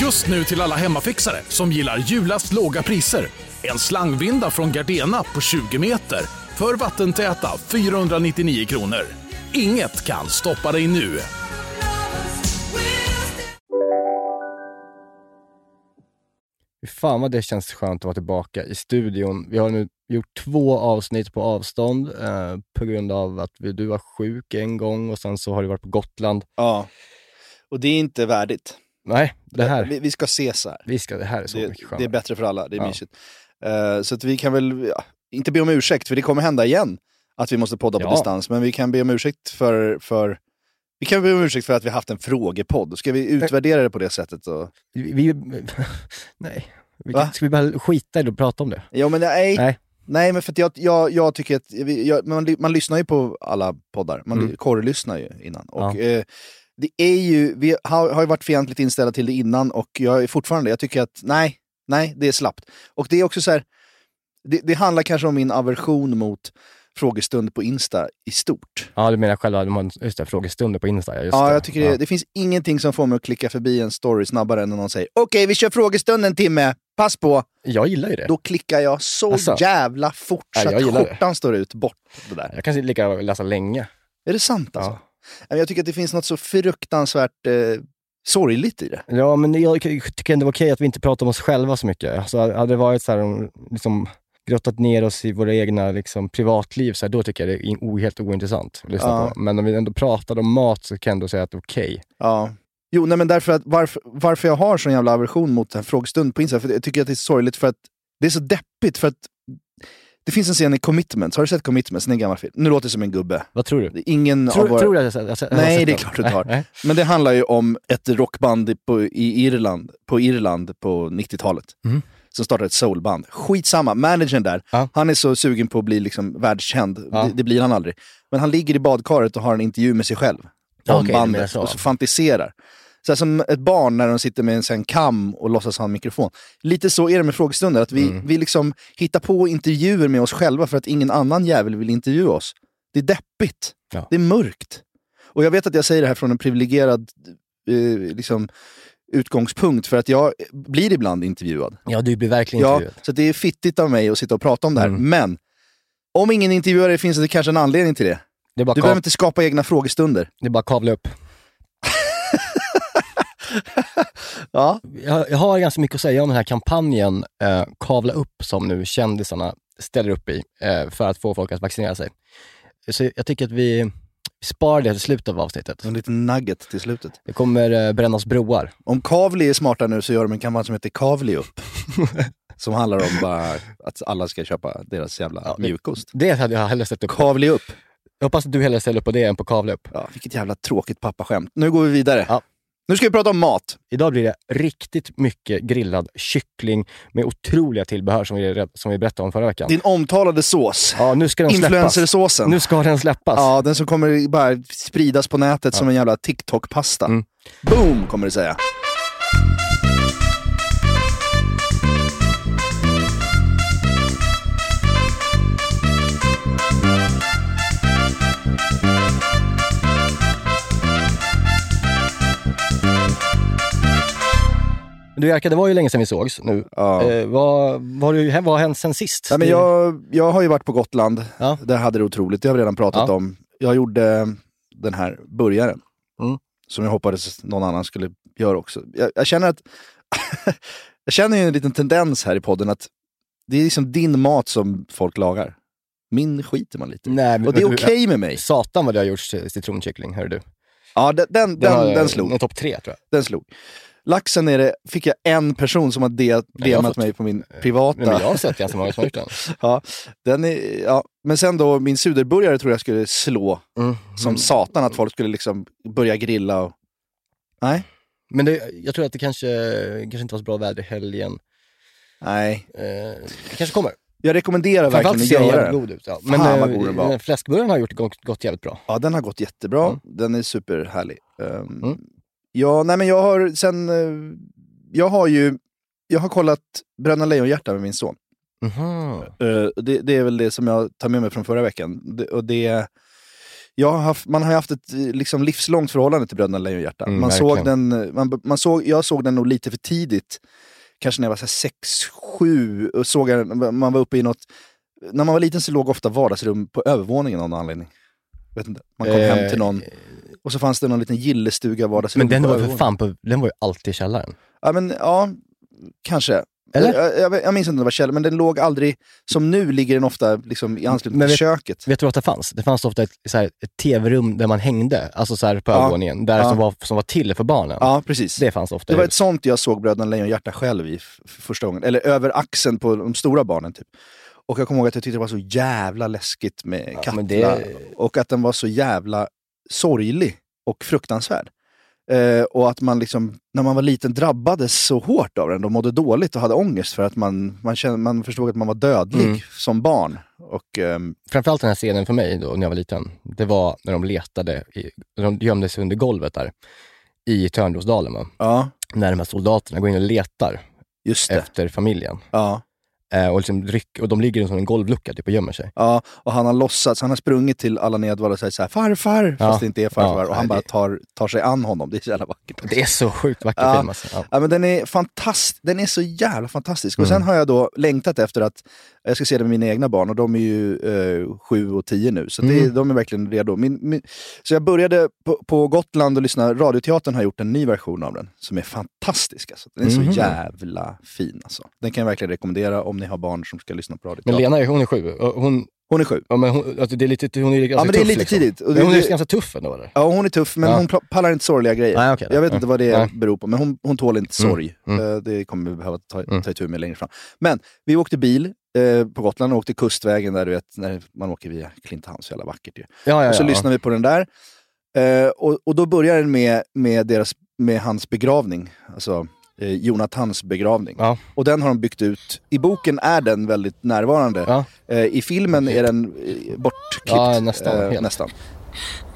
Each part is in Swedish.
Just nu till alla hemmafixare som gillar julast låga priser. En slangvinda från Gardena på 20 meter för vattentäta 499 kronor. Inget kan stoppa dig nu. Fan vad det känns skönt att vara tillbaka i studion. Vi har nu gjort två avsnitt på avstånd eh, på grund av att vi, du var sjuk en gång och sen så har du varit på Gotland. Ja. Och det är inte värdigt. Nej, det här, Vi, vi ska ses här. vi ska, det här är så Det, mycket skönare. det är bättre för alla, det är Ja. mysigt. Eh, så att vi kan väl, ja, inte be om ursäkt, för det kommer hända igen att vi måste podda på Ja. distans. Men vi kan be om ursäkt för, för vi kan be om ursäkt för att vi haft en frågepodd. Ska vi utvärdera det på det sättet? Och... Vi, vi, nej, vi, Va? ska vi bara skita i det och prata om det? Ja, men nej. Nej. Nej, men för att jag, jag, jag tycker att, jag, man, man lyssnar ju på alla poddar, man Mm. korrlyssnar ju innan. Och, Ja. eh, det är ju, vi har, har ju varit fientligt inställda till det innan och jag är fortfarande, jag tycker att nej, nej, det är slappt. Och det är också så här, det, det handlar kanske om min aversion mot frågestund på Insta i stort. Ja, du menar själva de har, just det, frågestunder på Insta? Just Ja, det. jag tycker det, det finns ingenting som får mig att klicka förbi en story snabbare än när någon säger okej, vi kör frågestund en timme, pass på. Jag gillar ju det. Då klickar jag så Alltså. jävla fort Ja, så jag att gillar det. skjortan står ut bort. Det där. Jag kan lika läsa länge. Är det sant alltså? Ja. Jag tycker att det finns något så fruktansvärt eh, sorgligt i det. Ja, men jag tycker ändå det var okej att vi inte pratar om oss själva så mycket. Alltså, hade det varit så här, om, liksom, grottat ner oss i våra egna liksom, privatliv, så här, då tycker jag det är o, helt ointressant att lyssna Ja. på. Men om vi ändå pratade om mat så kan jag ändå säga att det är okej. Ja. Jo, nej, men därför att varför, varför jag har sån jävla aversion mot den här frågestund på Insta, för jag tycker att det är sorgligt för att det är så deppigt för att det finns en scen i Commitments, har du sett Commitments? Det är en gammal film. Nu låter det som en gubbe. Vad tror du? Ingen Tror, av våra... tror du att jag, jag, jag, Nej, sett det är klart du inte har. Nej. Men det handlar ju om ett rockband i- på, i Irland, på Irland på 90-talet. Mhm. Som startade ett soulband. Skitsamma, managern där, Ja. han är så sugen på att bli liksom världskänd. Ja. Det, det blir han aldrig. Men han ligger i badkaret och har en intervju med sig själv. Om menar bandet. så. Och så fantiserar. Så här som ett barn när de sitter med en sån kam och låtsas ha en mikrofon. Lite så är det med frågestunder, att vi, Mm. vi liksom hittar på intervjuer med oss själva för att ingen annan jävel vill intervjua oss. Det är deppigt. Ja. Det är mörkt. Och jag vet att jag säger det här från en privilegierad eh, liksom, utgångspunkt, för att jag blir ibland intervjuad. Ja, du blir verkligen Ja, intervjuad. så det är fittigt av mig att sitta och prata om det här. Mm. Men om ingen intervjuar dig finns det kanske en anledning till det. Det Du behöver inte skapa egna frågestunder. det är bara kavla upp. Ja. Jag, jag har ganska mycket att säga om den här kampanjen eh, Kavla upp som nu kändisarna ställer upp i eh, för att få folk att vaccinera sig. Så jag tycker att vi sparar det till slutet av avsnittet. En liten nugget till slutet. Det kommer eh, brännas broar. Om Kavli är smarta nu så gör de en kampanj som heter Kavli upp. som handlar om bara att alla ska köpa deras jävla Ja, mjukost. Det hade jag hellre ställt upp. Kavli upp. Jag hoppas att du hellre ställer upp på det än på Kavla upp. Ja, vilket jävla tråkigt pappaskämt. Nu går vi vidare. Ja. Nu ska vi prata om mat. Idag blir det riktigt mycket grillad kyckling med otroliga tillbehör som vi, som vi berättade om förra veckan. Din omtalade sås. Ja, nu ska den släppas. Influencersåsen. Nu ska den släppas. Ja, den som kommer bara spridas på nätet som en jävla TikTok-pasta. Mm. Boom, kommer det säga. Du Jerka, det var ju länge sedan vi sågs nu. Ja. Eh, vad, vad, har vad har hänt sen sist? Nej, men jag, jag har ju varit på Gotland. Ja. Där hade det otroligt. Det har vi redan pratat Ja. om. Jag gjorde den här burgaren. Mm. Som jag hoppades någon annan skulle göra också. Jag, jag känner att jag känner ju en liten tendens här i podden att det är liksom din mat som folk lagar. Min skiter man lite. Nej, men- Och det är okej du- med mig. Satan vad det har gjorts citronkyckling, hör du. Ja, den, den, den, har- den slog. En topp tre tror Den slog. Laxen är det, fick jag en person som har DMat fått- mig på min jag. privata. Men jag har sett ganska många som har gjort den. Ja, den är, ja. Men sen då, min suderburgare tror jag skulle slå Mm. som satan att folk skulle liksom börja grilla och... Nej, Men det, jag tror att det kanske, kanske inte var så bra väder i helgen. Nej, Eh, det kanske kommer. jag rekommenderar verkligen att göra den. god ut. Ja. Fan, Men vad god den var. eh, fläskburgaren har gjort gått, gått jävligt bra. Ja, den har gått jättebra. Mm. Den är superhärlig. Um, Mm. Ja, nej men jag har sen... eh, Jag har ju... Jag har kollat Bröderna Lejonhjärta med min son. Eh, det, det är väl det som jag tar med mig från förra veckan. Det, och det, jag har haft, man har ju haft ett eh, liksom, livslångt förhållande till Bröderna Lejonhjärta. Mm, man såg den, eh, man, man såg, jag såg den nog lite för tidigt. Kanske när jag var så här sex, sju. Och såg den- man var uppe i något... När man var liten så låg ofta vardagsrum på övervåningen av någon anledning. Vet inte. Man kom hem till någon och så fanns det någon liten gillestuga vardagsrum Men den var för fan på, den var ju alltid i källaren. Ja, men, ja kanske. Eller? Jag, jag, jag minns inte om det var källare, men den låg aldrig... Som nu ligger den ofta liksom, i anslutning Men till vet- köket. Vet du vad det fanns? Det fanns ofta ett, så här, ett tv-rum där man hängde, alltså så här på Ja. övervåningen, där Ja. som, var, som var till för barnen. Ja, precis. Det fanns ofta. Det var ett sånt jag såg Bröderna Lejonhjärta själv i första gången. Eller över axeln på de stora barnen. Typ. Och jag kommer ihåg att jag tyckte det var så jävla läskigt med Ja, Katla. det- Och att den var så jävla sorglig och fruktansvärd. Eh, och att man liksom, när man var liten drabbades så hårt av den och mådde dåligt och hade ångest för att man, man, kände, man förstod att man var dödlig Mm. som barn. Och, ehm, Framförallt den här scenen för mig då, när jag var liten, det var när de letade, i, de gömde sig under golvet där i Törnrosdalen. Ja, När de här soldaterna går in och letar efter familjen. Ja. Eh, och, liksom ryck, och de ligger i en sån golvlucka typ, och gömmer sig. Ja, och han har låtsats, han har sprungit till alla Nedvall och sagt så här, farfar, Ja. fast det inte är farfar. Ja, och han nej, bara tar, tar sig an honom. Det är så jävla vackert. också. Det är så sjukt vacker Ja. film alltså. Ja. Ja, men den är fantastisk. Den är så jävla fantastisk. Och Mm. sen har jag då längtat efter att jag ska se det med mina egna barn och de är ju eh, sju och tio nu. Så det, Mm. de är verkligen redo. Min, min, så jag började på, på Gotland och lyssna. Radioteatern har gjort en ny version av den som är fantastisk. Alltså. Den är Mhm. så jävla fin. Alltså. Den kan jag verkligen rekommendera om ni har barn som ska lyssna på Men radioteater. Lena är- hon är sju. Hon, Hon är sju. ja, men hon, alltså, det är lite, hon är ganska Ja, men det är lite liksom. tidigt. Och Men det- hon är det- ganska tuff ändå eller? Ja, hon är tuff, men Ja. hon pallar inte sorgliga grejer. Nej, då. jag vet Ja. inte vad det Nej. beror på, men hon, hon tål inte Mm. sorg. Mm. Eh, Det kommer vi behöva ta, Mm. ta itu med längre fram. Men vi åkte bil eh, på Gotland och åkte kustvägen där du vet, när man åker via Klintehamn, så jävla vackert ju. Ja, ja, och så ja. lyssnade vi på den där. Eh, och, och då börjar den med, med, deras, med hans begravning. Alltså eh, Jonathans begravning. Ja. Och den har de byggt ut. I boken är den väldigt närvarande. Ja. Eh, I filmen är den eh, bortklippt. Ja, nästan, eh, nästan.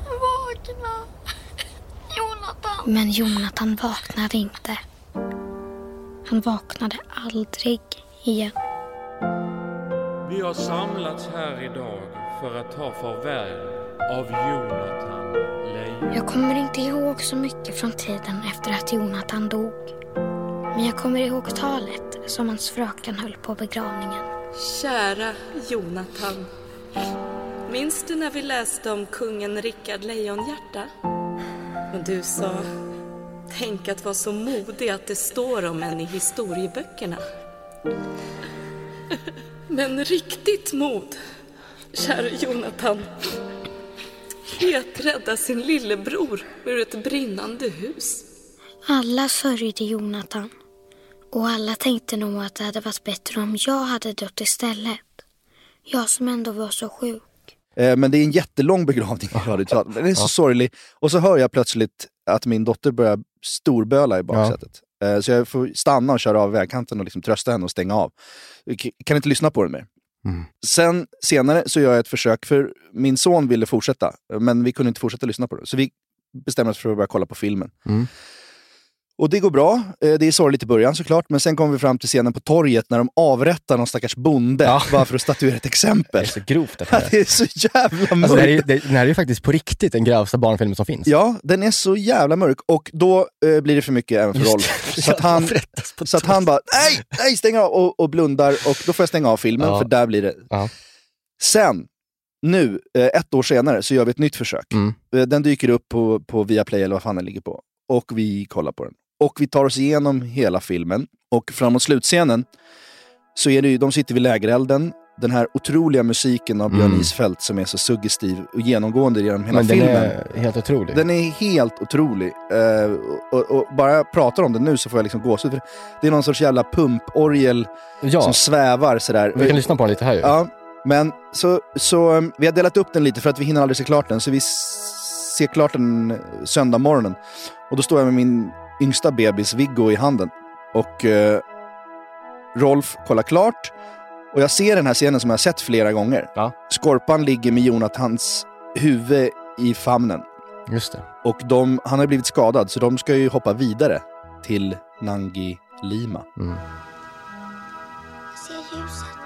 Vakna! Jonathan! Men Jonathan vaknade inte. Han vaknade aldrig igen. Vi har samlats här idag för att ta farväl av Jonathan Lejon. Jag kommer inte ihåg så mycket från tiden efter att Jonathan dog. Men jag kommer ihåg talet som hans fröken höll på begravningen. Kära Jonathan. Minns du när vi läste om kungen Rickard Lejonhjärta? Och du sa, tänk att vara så modig att det står om en i historieböckerna. Men riktigt mod, kära Jonathan, är att rädda sin lillebror ur ett brinnande hus. Alla sörjde Jonathan. Och alla tänkte nog att det hade varit bättre om jag hade dött istället. Jag som ändå var så sjuk. Eh, Men det är en jättelång begravning i radioteatern. Den är så sorglig. Och så hör jag plötsligt att min dotter börjar storböla i baksätet. Eh, Så jag får stanna och köra av vägkanten och liksom trösta henne och stänga av. Jag kan inte lyssna på den mer. Mm. Sen senare så gör jag ett försök, för min son ville fortsätta, men vi kunde inte fortsätta lyssna på det. Så vi bestämmer oss för att börja kolla på filmen. Mm. Och det går bra. Eh, Det är sorgligt i början såklart, men sen kommer vi fram till scenen på torget när de avrättar någon stackars bonde Ja. bara för att statuera ett Det exempel. är så grovt det här. Det är så jävla mörkt. Alltså, det, här är, det, den här är ju faktiskt på riktigt den grövsta barnfilmen som finns. Ja, den är så jävla mörk och då eh, blir det för mycket även för Rolf. det. Så att han, så att han bara, nej, nej, stäng av och, och blundar och då får jag stänga av filmen Ja. för där blir det. Ja. Sen, nu, eh, ett år senare, så gör vi ett nytt försök. Mm. Eh, Den dyker upp på, på Viaplay eller vad fan den ligger på. Och vi kollar på den. Och vi tar oss igenom hela filmen. Och framåt slutscenen så är det ju, de sitter vid lägerelden. Den här otroliga musiken av Björn Mm. Isfält som är så suggestiv och genomgående genom hela Men den filmen. är helt otrolig. Den är helt otrolig. Eh, och, och bara jag pratar om den nu så får jag liksom gåshud. Det är någon sorts jävla pumporgel ja, som svävar sådär. vi kan lyssna på den lite här ju. Ja, men så, så um, vi har delat upp den lite för att vi hinner aldrig se klart den. Så vi ser klart den söndag morgonen. Och då står jag med min yngsta bebis Viggo i handen. Och eh, Rolf kollar klart. Och jag ser den här scenen som jag har sett flera gånger. Ja. Skorpan ligger med Jonathans huvud i famnen. Just det. Och de, han har blivit skadad, så de ska ju hoppa vidare till Nangi Lima. Mm. Jag ser ljuset.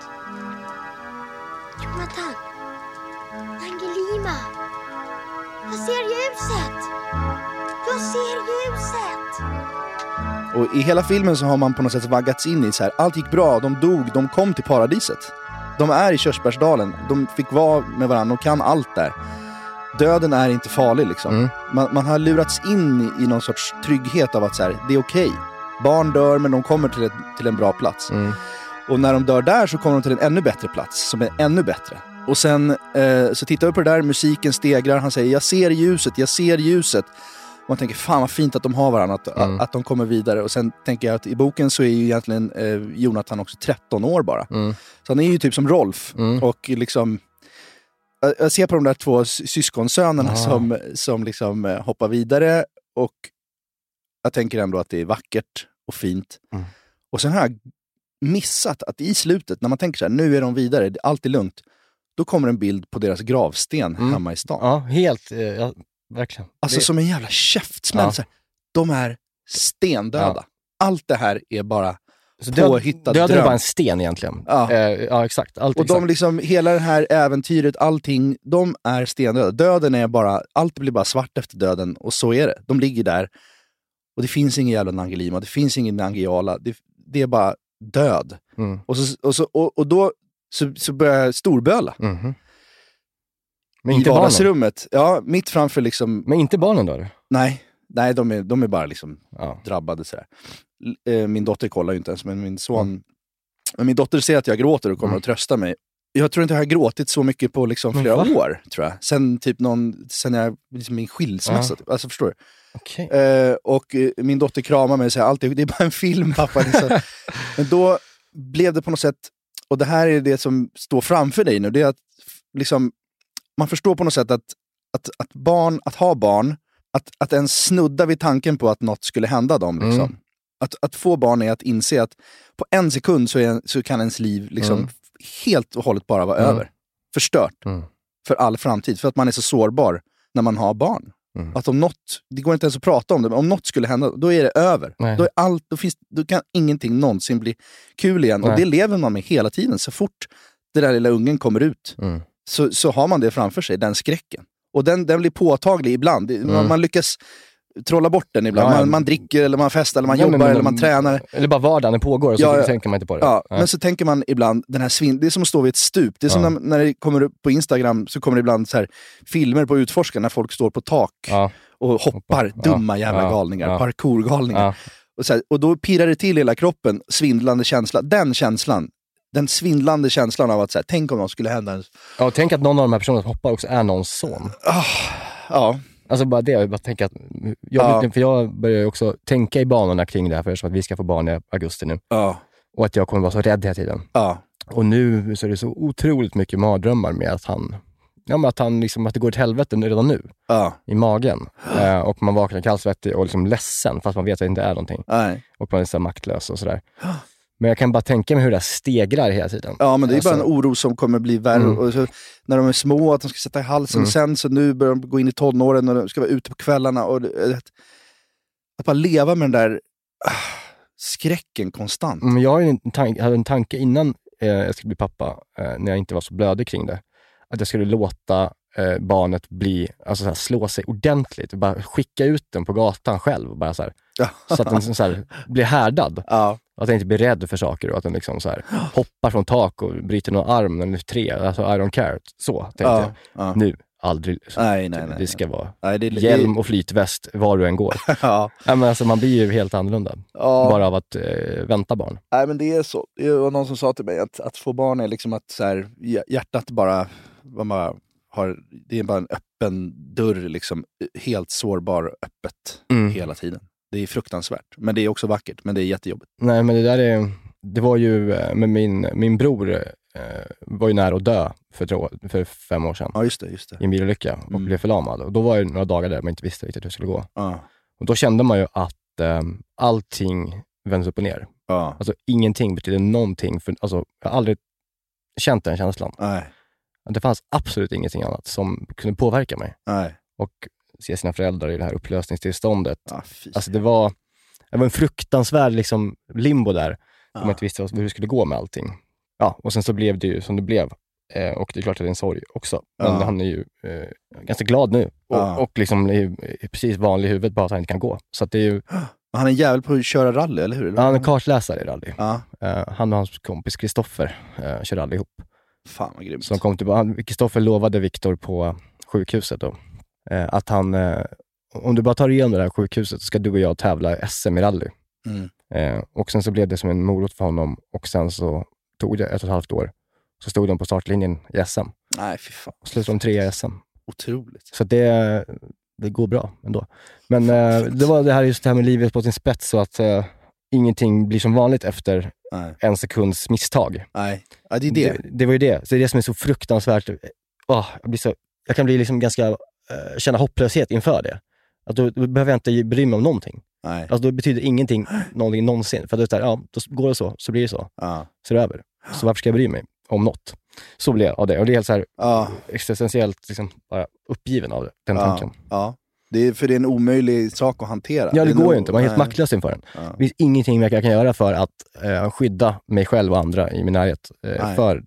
Jonathan! Angelima! Jag ser ljuset! Jag ser ljuset! Och i hela filmen så har man på något sätt vaggats in i så här, allt gick bra, de dog, de kom till paradiset. De är i Körsbärsdalen, de fick vara med varandra, de kan allt där. Döden är inte farlig liksom. Mm. Man, man har lurats in i, i någon sorts trygghet av att så här, det är okej. Barn dör men de kommer till, ett, till en bra plats. Mm. Och när de dör där så kommer de till en ännu bättre plats, som är ännu bättre. Och sen eh, så tittar vi på det där, musiken stegrar, han säger jag ser ljuset, jag ser ljuset. Man tänker fan vad fint att de har varandra, att, Mm. att de kommer vidare. Och sen tänker jag att i boken så är ju egentligen eh, Jonathan också 13 år bara. Mm. Så han är ju typ som Rolf. Mm. Och liksom, jag- jag ser på de där två sy- syskonsönerna Ah. som, som liksom eh, hoppar vidare. Och jag tänker ändå att det är vackert och fint. Mm. Och sen har jag missat att i slutet, när man tänker så här, nu är de vidare, allt är lugnt. Då kommer en bild på deras gravsten Mm. hemma i stan. Ja, helt, eh, ja, verkligen. Alltså Det- som en jävla käftsmäll. Ja. De är stendöda. Allt det här är bara så död, påhittad döden är bara en sten egentligen. Ja. Eh, ja exakt. Allt Och exakt. de liksom, hela det här äventyret, allting, de är stendöda. Döden är bara, allt blir bara svart efter döden och så är det. De ligger där och det finns ingen jävla Nangelima, det finns ingen Nangiala. Det, det är bara död. Mm. Och, så, och, så, och, och då så, så börjar jag storböla. Mhm. Men I inte barnen? vardagsrummet. Ja, mitt framför liksom, Men inte barnen då? nej, nej de, är, de är bara liksom Ja. drabbade sådär. Eh, Min dotter kollar ju inte ens, men min son... Men min dotter ser att jag gråter och kommer Mm. att trösta mig. Jag tror inte jag har gråtit så mycket på liksom flera år, tror jag. Sen typ någon, sen jag, liksom min skilsmässa. Ja. Typ. Alltså förstår du? Okej. Eh, och eh, min dotter kramar mig och säger alltid, det är bara en film pappa. Liksom. Men då blev det på något sätt, och det här är det som står framför dig nu, det är att liksom, man förstår på något sätt att, att, att barn, att ha barn, att, att ens snudda vid tanken på att något skulle hända dem. Liksom. Mm. Att, att få barn är att inse att på en sekund så, är, så kan ens liv liksom Mm. helt och hållet bara vara Mm. över. Förstört Mm. för all framtid. För att man är så sårbar när man har barn. Mm. Att om något, det går inte ens att prata om det, men om något skulle hända, då är det över. Nej. Då, är allt, då, finns, då kan ingenting någonsin bli kul igen. Och Nej. det lever man med hela tiden. Så fort den där lilla ungen kommer ut Mm. Så, så har man det framför sig, den skräcken. Och den, den blir påtaglig ibland. Det- Man, Mm. man lyckas trolla bort den ibland. Ja. Man, man dricker, eller man festar, eller man Ja, jobbar, men- eller man tränar. Eller bara vardagen pågår och så Ja, tänker man inte på det. Ja, men så tänker man ibland, den här svin det är som att stå vid ett stup. Det är som när, när det kommer upp på Instagram så kommer det ibland så här, filmer på Utforska när folk står på tak och hoppar, dumma jävla galningar, parkourgalningar. Och, så här, och då pirrar det till hela kroppen, svindlande känsla. Den känslan, den svindlande känslan av att så här, tänk om något skulle hända. ja, och tänk att någon av de här personerna som hoppar också är någons son. Ja, Alltså bara det, jag bara tänker att, jag, Ja. för jag börjar ju också tänka i banorna kring det här, för eftersom att vi ska få barn i augusti nu. ja, Och att jag kommer vara så rädd hela tiden. ja. Och nu så är det så otroligt mycket mardrömmar med att han, ja men att han liksom, att det går åt helvete redan nu, ja. i magen. Eh, och man vaknar kallsvettig och liksom ledsen, fast man vet att det inte är någonting. Nej. Och man är så maktlös och sådär. Men jag kan bara tänka mig hur det här stegrar hela tiden. Ja, men det är bara en Alltså- oro som kommer bli värre. Mm. Så, när de är små, att de ska sätta i halsen. Mm. Sen så nu börjar de gå in i tonåren och de ska vara ute på kvällarna. Och, att, att bara leva med den där ah, skräcken konstant. Men jag en tank, hade en tanke innan eh, jag skulle bli pappa, eh, när jag inte var så blödig kring det, att jag skulle låta eh, barnet bli, alltså så här, slå sig ordentligt. Bara skicka ut den på gatan själv. Bara så, här, så att den så här, blir härdad. Ja, Att den inte blir rädd för saker och att den liksom så här, hoppar från tak och bryter någon arm när den är tre. Alltså I don't care. Så tänkte ja, jag. ja. Nu, aldrig. Nej, nej, nej. det ska vara nej det, hjälm och flytväst var du än går. Ja, ja, men alltså, man blir ju helt annorlunda. Bara av att eh, vänta barn. Nej, men det är så. Det var någon som sa till mig att, att få barn är liksom att så här, hj- hjärtat bara, man bara har, det är bara en öppen dörr, liksom, helt sårbar, öppet Mm. hela tiden. Det är fruktansvärt, men det är också vackert, men det är jättejobbigt. Nej, men det där är... Det var ju eh, med min, min bror eh, var ju nära att dö för, tre, för fem år sedan Ja, just det. Just det. i en bilolycka och Mm. blev förlamad. Och då var det några dagar där man inte visste riktigt hur det skulle gå. Ja, Och då kände man ju att eh, allting vänds upp och ner. Ja. Alltså ingenting betyder någonting. För, alltså, jag har aldrig känt den känslan. Nej. Det fanns absolut ingenting annat som kunde påverka mig. Nej. Och se sina föräldrar i det här upplösningstillståndet. Fy. Alltså det var, det var en fruktansvärd liksom, limbo där. Ja. Om man inte visste hur det skulle gå med allting. Ja, och sen så blev det ju som det blev. Eh, och det är klart att det är en sorg också. Men Ja. han är ju eh, ganska glad nu. Och, och liksom är är precis vanlig i huvudet, bara att han inte kan gå. Så det är ju, Han är en jävel på att köra rally, eller hur? han är kartläsare i rally. Eh, han och hans kompis Kristoffer uh, kör rally ihop. Fan vad grymt. Kom tillbaka. Kristoffer lovade Viktor på sjukhuset då, eh, att han, eh, om du bara tar dig igenom det här sjukhuset så ska du och jag tävla SM i rally. Mm. Eh, och sen så blev det som en morot för honom och sen så tog det ett och ett halvt år. Så stod de på startlinjen i SM Nej, fy fan. och slutade de trea i SM. Otroligt. Så det, det går bra ändå. Men eh, det var det här just det här med livet på sin spets så att eh, ingenting blir som vanligt efter Nej. en sekunds misstag. Nej. Ja, det är det. Det, det var ju det. Så det är det som är så fruktansvärt. Åh, jag, blir så, jag kan bli liksom ganska, eh, känna hopplöshet inför det. Att då, då behöver jag inte bry mig om någonting. Nej. Alltså då betyder ingenting någonting någonsin. För det är, ja, då går det så, så blir det så. Ja. Så är det över. Så varför ska jag bry mig om något? Så blev jag av det. Och det är helt så här Ja. existentiellt liksom, bara uppgiven av det, den Ja. tanken. ja. Det är, för det är en omöjlig sak att hantera. Ja, det går ju inte. Man är helt nej. maktlös inför den. Ja. Det finns ingenting jag kan göra för att eh, skydda mig själv och andra i min närhet. Eh, för,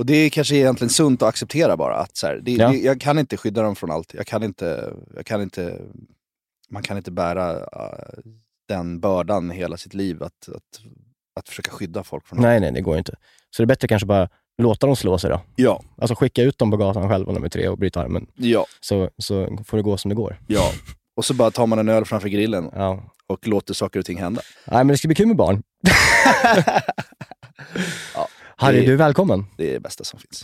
Och det är kanske egentligen sunt att acceptera bara. Att så här, det, Ja. det, jag kan inte skydda dem från allt. Jag kan inte, jag kan inte, man kan inte bära äh, den bördan hela sitt liv. Att, att, att försöka skydda folk från allt. nej, nej, det går inte. Så det är bättre kanske bara låta dem slå sig då. Ja, Alltså skicka ut dem på gatan själva när de är tre och bryta armen. ja, Så, så får det gå som det går. ja. Och så bara tar man en öl framför grillen Ja. och låter saker och ting hända. Nej, men det ska bli kul med barn. Ja, Harry, det- du är välkommen. Det är det bästa som finns.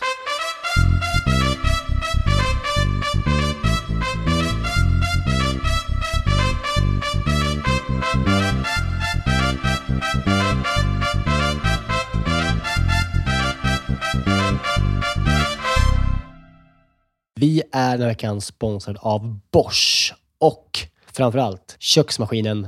Vi är den här veckan sponsrade av Bosch och framförallt köksmaskinen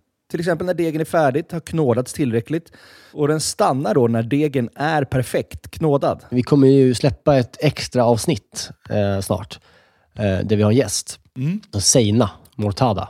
till exempel när degen är färdigt, har knådats tillräckligt. Och den stannar då när degen är perfekt knådad. Vi kommer ju släppa ett extra avsnitt eh, snart eh, där vi har en gäst. Seina Mortada.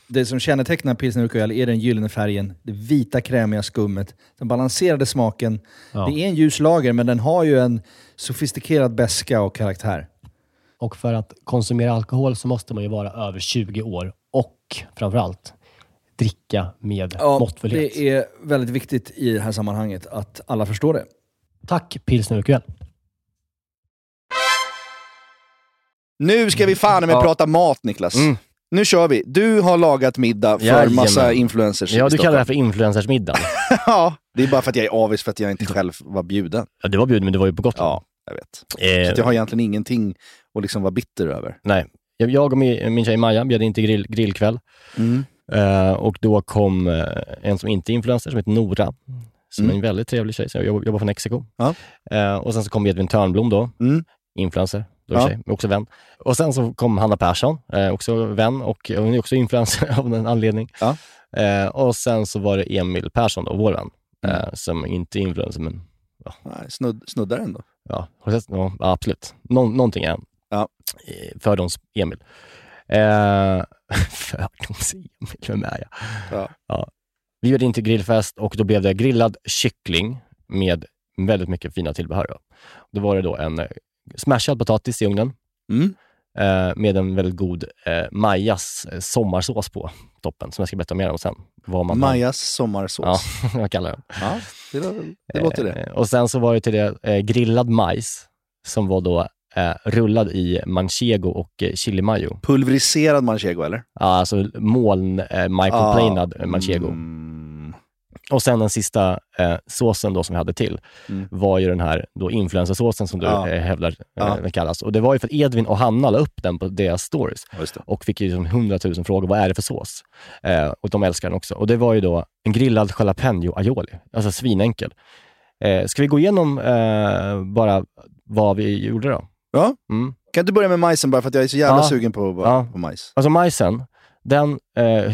Det som kännetecknar pilsner urquell är den gyllene färgen, det vita krämiga skummet, den balanserade smaken. Ja. Det är en ljus lager, men den har ju en sofistikerad beska och karaktär. Och för att konsumera alkohol så måste man ju vara över 20 år och framförallt dricka med måttfullhet. det är väldigt viktigt i det här sammanhanget att alla förstår det. Tack Pilsner Urquell. Nu ska vi fan med Ja. prata mat Niklas. Mm. Nu kör vi. Du har lagat middag för Jajamän. massa influencers Ja, du kallar det här för influencersmiddag. Ja, det är bara för att jag är avis för att jag inte själv var bjuden. ja, du var bjuden, men du var ju på Gotland. Ja, jag vet. Eh, Så jag har egentligen ingenting att liksom vara bitter över. Nej. Jag- och min tjej Maja bjöd in till grill, grillkväll. Mm. Eh, och då kom eh, en som inte är influencer, som heter Nora. Som Mm. är en väldigt trevlig tjej, som jobbar, jobbar från Mexiko. Ja. Eh, och sen så kom Edvin Törnblom då, Mm. influencer, då Ja. men också vän. Och sen så kom Hanna Persson, eh, också vän och hon är också influencer av en anledning. Ja. Eh, och sen så var det Emil Persson då, vår vän, Mm. eh, som inte är influencer, men Nej, snudd, snuddar ändå. ja, ja absolut. Nå någonting är han. Ja. Eh, Fördoms-Emil. Eh, Fördoms-Emil, vem är jag? Ja. Ja. Vi bjöd in till grillfest och då blev det grillad kyckling med väldigt mycket fina tillbehör. Då, då var det då en eh, smashad potatis i ugnen Mm. eh, med en väldigt god eh, Majas eh, sommarsås på toppen, som jag ska berätta mer om sen. Vad man Majas sommarsås. Ja, Ja, jag kallar den. det, lå- det låter det. Eh, och sen så var det till det eh, grillad majs som var då rullad i manchego och eh, chili mayo. Pulveriserad manchego eller? Ja, alltså moln, eh, microplanad eh, manchego. Mm. Och sen den sista eh, såsen då som vi hade till Mm. var ju den här då influencersåsen som du Ja. eh, hävdar eh, Ja. den kallas. Och det var ju för att Edvin och Hanna la upp den på deras stories och fick ju liksom hundratusen frågor. Vad är det för sås? Eh, och de älskar den också. Och det var ju då en grillad jalapeno aioli. Alltså svinenkel. Eh, ska vi gå igenom eh, bara vad vi gjorde då? Ja. Mm. Kan du börja med majsen bara för att jag är så jävla Ja. sugen på, på, Ja. på majs? Alltså majsen, den eh,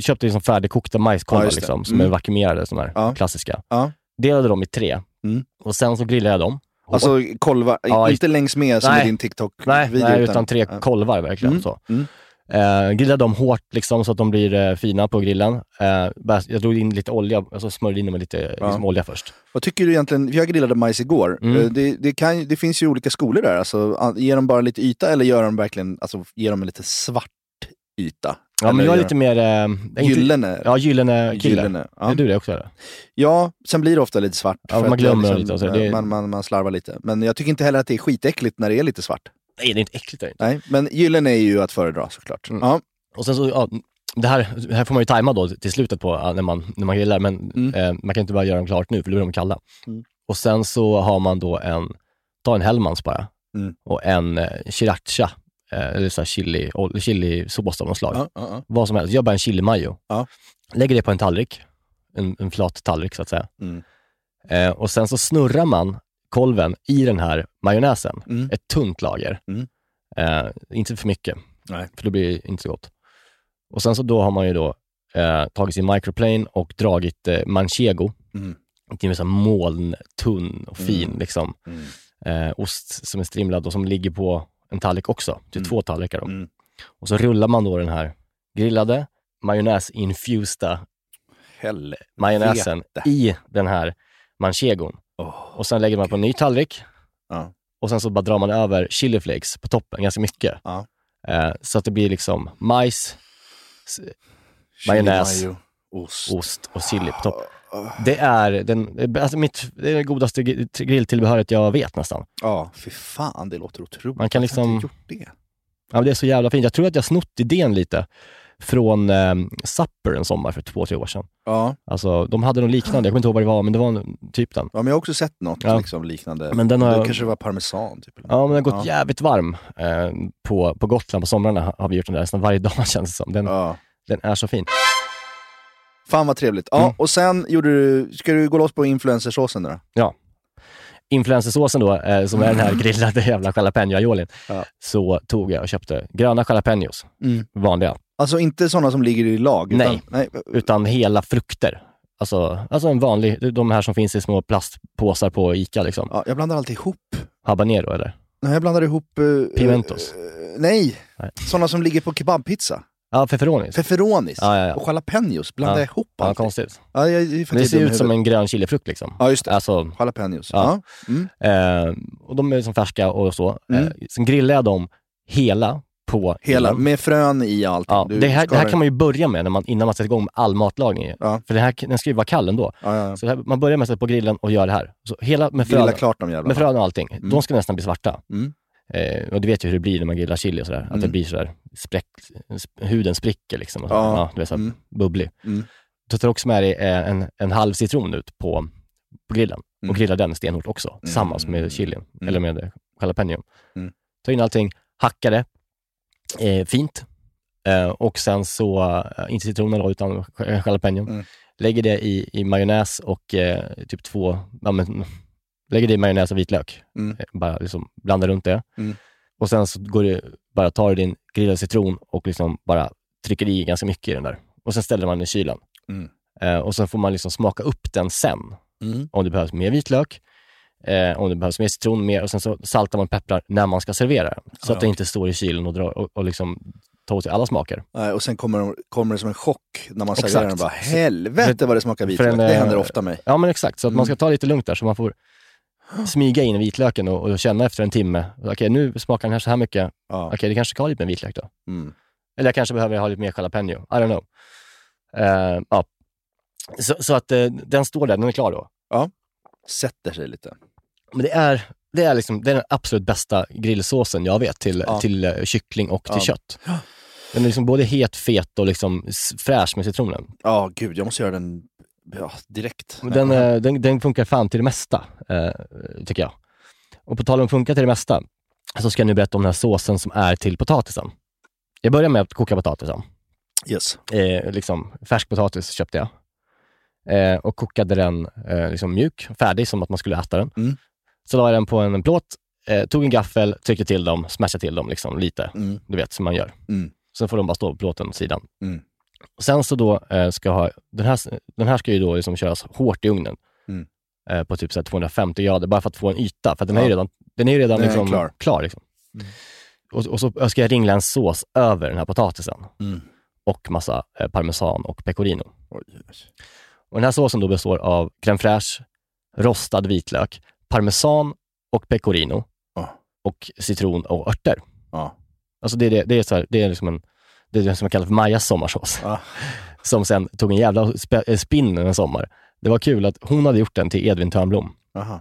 köpte liksom färdigkokta majskolvar Ja, liksom, som Mm. är vakuumerade, såna här Ja. klassiska. Ja. Delade dem i tre Mm. och sen så grillade jag dem Alltså kolvar, Ja, inte längs med som Nej. i din TikTok-video. Nej, nej, utan tre Ja. kolvar verkligen. Mm, Så. mm. Eh, grilla dem hårt liksom, så att de blir eh, fina på grillen. Eh, jag drog in lite olja, alltså smörjde in dem med lite Ja. liksom, olja först. Vad tycker du egentligen? Jag grillade majs igår. Mm. Eh, Det, det, kan, det finns ju olika skolor där. Alltså, an- ger de bara lite yta eller gör de verkligen, alltså, ger de en lite svart yta? Ja, men jag är lite mer... Eh, är inte- Gyllene? Ja, gyllene kille. Gyllene, ja. Är du det också? Eller? Ja, sen blir det ofta lite svart. Ja, man glömmer dem lite och så, det- man, man, man slarvar lite. Men jag tycker inte heller att det är skitäckligt när det är lite svart. Nej, det är inte äckligt. Är inte. Nej, men gyllene är ju att föredra såklart. Mm. Ja. Och sen så, ja, det, här, det här får man ju tajma då till slutet på när man, när man grillar, men Mm. eh, man kan inte bara göra dem klart nu för då blir de kalla. Mm. Och sen så har man då en, ta en Hellmans bara, Mm. och en eh, sriracha, eh, eller så chili, chilisås av något slag. Ja, ja, ja. Vad som helst, gör bara en chili mayo. Lägger det på en tallrik, en, en flat tallrik så att säga. Mm. Eh, och sen så snurrar man kolven i den här majonnäsen, Mm. ett tunt lager. Mm. Eh, inte för mycket, Nej. för då blir det inte så gott. Och sen så då har man ju då eh, tagit sin microplane och dragit eh, manchego, Mm. en sån molntunn och fin Mm. liksom, Mm. eh, ost som är strimlad och som ligger på en tallrik också, till Mm. två tallrikar. Då. Mm. Och så rullar man då den här grillade majonnäs-infusta majonnäsen i den här manchegon. Åh. Och sen lägger man på en ny tallrik Ja. och sen så bara drar man över chili flakes på toppen, ganska mycket. Ja. Eh, så att det blir liksom majs, Majonnäs. Ost. ost och chili på toppen. Det är, den, alltså mitt, det är det godaste gr- grilltillbehöret jag vet nästan. Ja, fy fan det låter otroligt. Man kan har jag liksom- inte gjort det? Ja, men det är så jävla fint. Jag tror att jag snott idén lite från eh, Supper en sommar för två, tre år sedan. Ja. Alltså, de hade något liknande, jag kommer inte ihåg vad det var, men det var en, typ den. ja, men jag har också sett något Ja. liksom, liknande. Men den har jag- kanske det var parmesan. Typ? Ja, men den har gått Ja. jävligt varm eh, på, på Gotland på somrarna har- har vi gjort den där nästan varje dag känns det som. Den, Ja. den är så fin. Fan vad trevligt. Ja, Mm. och sen gjorde du, ska du gå loss på influencersåsen då? Influencersåsen då, eh, som är den här grillade jävla jalapeno-aiolin, Ja. så tog jag och köpte gröna jalapenos, Mm. vanliga, Alltså inte sådana som ligger i lag? Utan, Nej. nej. utan hela frukter. Alltså, alltså en vanlig, de här som finns i små plastpåsar på ICA liksom. Ja, jag blandar alltid ihop. Habanero eller? Nej, jag blandar ihop... Uh, Pimentos? nej, Nej. sådana som ligger på kebabpizza. Ja, pepperonis. Pepperonis Ja, ja, ja. och jalapenos. Blandar Ja. jag ihop Ja, alltid. konstigt. Ja, jag, jag, Det ser ut som en grön chilifrukt liksom. Ja, just det. Alltså, Jalapenos. Ja. Ja. Mm. eh, och de är som färska och så. Mm. Eh, sen grillar jag dem hela på Hela, grillen. med frön i allting. Ja, det, här, det här kan man ju börja med när man, innan man sätter igång med all matlagning. Ja. För den, här, den ska ju vara kall ändå. Ja, ja. Så här, man börjar med att sätta på grillen och gör det här. Så hela med frön, med frön och allting. Mm. De ska nästan bli svarta. Mm. Eh, och du vet ju hur det blir när man grillar chili och sådär. Att Mm. det blir sådär, spräck, sp- huden spricker liksom. Och så, Ja. ja. du vet, såhär, Mm. bubblig. Mm. Du tar också med dig eh, en, en halv citron ut på, på grillen Mm. och grillar den stenhårt också, tillsammans Mm. med chilin, Mm. eller med eh, jalapeno. Mm. Ta in allting, hacka det eh, fint eh, och sen så, eh, inte citronen då, utan j- jalapeno. Mm. Lägger det i, i majonnäs och eh, typ två, ja, men, lägger i majonnäs och vitlök. Mm. Eh, Bara liksom blanda runt det. Mm. Och sen så går du, bara tar du din grillade citron och liksom bara trycker i ganska mycket i den där. Och sen ställer man den i kylen. Mm. Eh, och sen får man liksom smaka upp den sen. Mm. Om det behövs mer vitlök, eh, om det behövs mer citron, mer, och sen så saltar man och pepprar när man ska servera den. Så Ja, att det inte står i kylen och, drar, och, och liksom tar åt sig alla smaker. Nej, och sen kommer, de, kommer det som en chock när man serverar den. Bara, Helvete vad det smakar vitlök. en, Det händer ofta mig. Ja men exakt, så att man ska Mm. ta lite lugnt där så man får smyga in vitlöken och, och känna efter en timme. Okej, nu smakar den här så här mycket. Ja. Okej, det kanske ska ha lite mer vitlök då. Mm. Eller jag kanske behöver ha lite mer jalapeno. I don't know. Eh, ja. så, så att eh, den står där, den är klar då. Sätter sig lite. Men det är, det är, liksom, det är den absolut bästa grillsåsen jag vet till, Ja. till eh, kyckling och till Ja. kött. Den är liksom både het, fet och liksom fräsch med citronen. Ja, gud, jag måste göra den ja, direkt. Den, eh, den, den funkar fan till det mesta, eh, tycker jag. Och på tal om funkar till det mesta, så ska jag nu berätta om den här såsen som är till potatisen. Jag börjar med att koka potatisen. Yes. Eh, liksom, färsk potatis köpte jag. Eh, och kokade den eh, liksom mjuk, färdig som att man skulle äta den. Mm. Så la jag den på en plåt, eh, tog en gaffel, tryckte till dem, smashade till dem liksom, lite. Mm. Du vet, som man gör. Mm. Sen får de bara stå på plåten åt sidan. Mm. Sen så då eh, ska ha, den här, den här ska ju då liksom köras hårt i ugnen. Mm. eh, på typ så här 250 grader, bara för att få en yta. För den är ju redan, den är redan Den är liksom klar. klar. liksom. och, och så ska jag ringla en sås över den här potatisen. Mm. Och massa eh, parmesan och pecorino. Oj. Och den här såsen då består av crème fraîche, rostad vitlök, parmesan och pecorino Ja. och citron och örter. Ja. Alltså det är, det, det är, så här, det är liksom en, det är det som jag kallar för Majas sommarsås. Ja. Som sen tog en jävla eh, spinn en sommar. Det var kul att hon hade gjort den till Edvin Törnblom. Aha.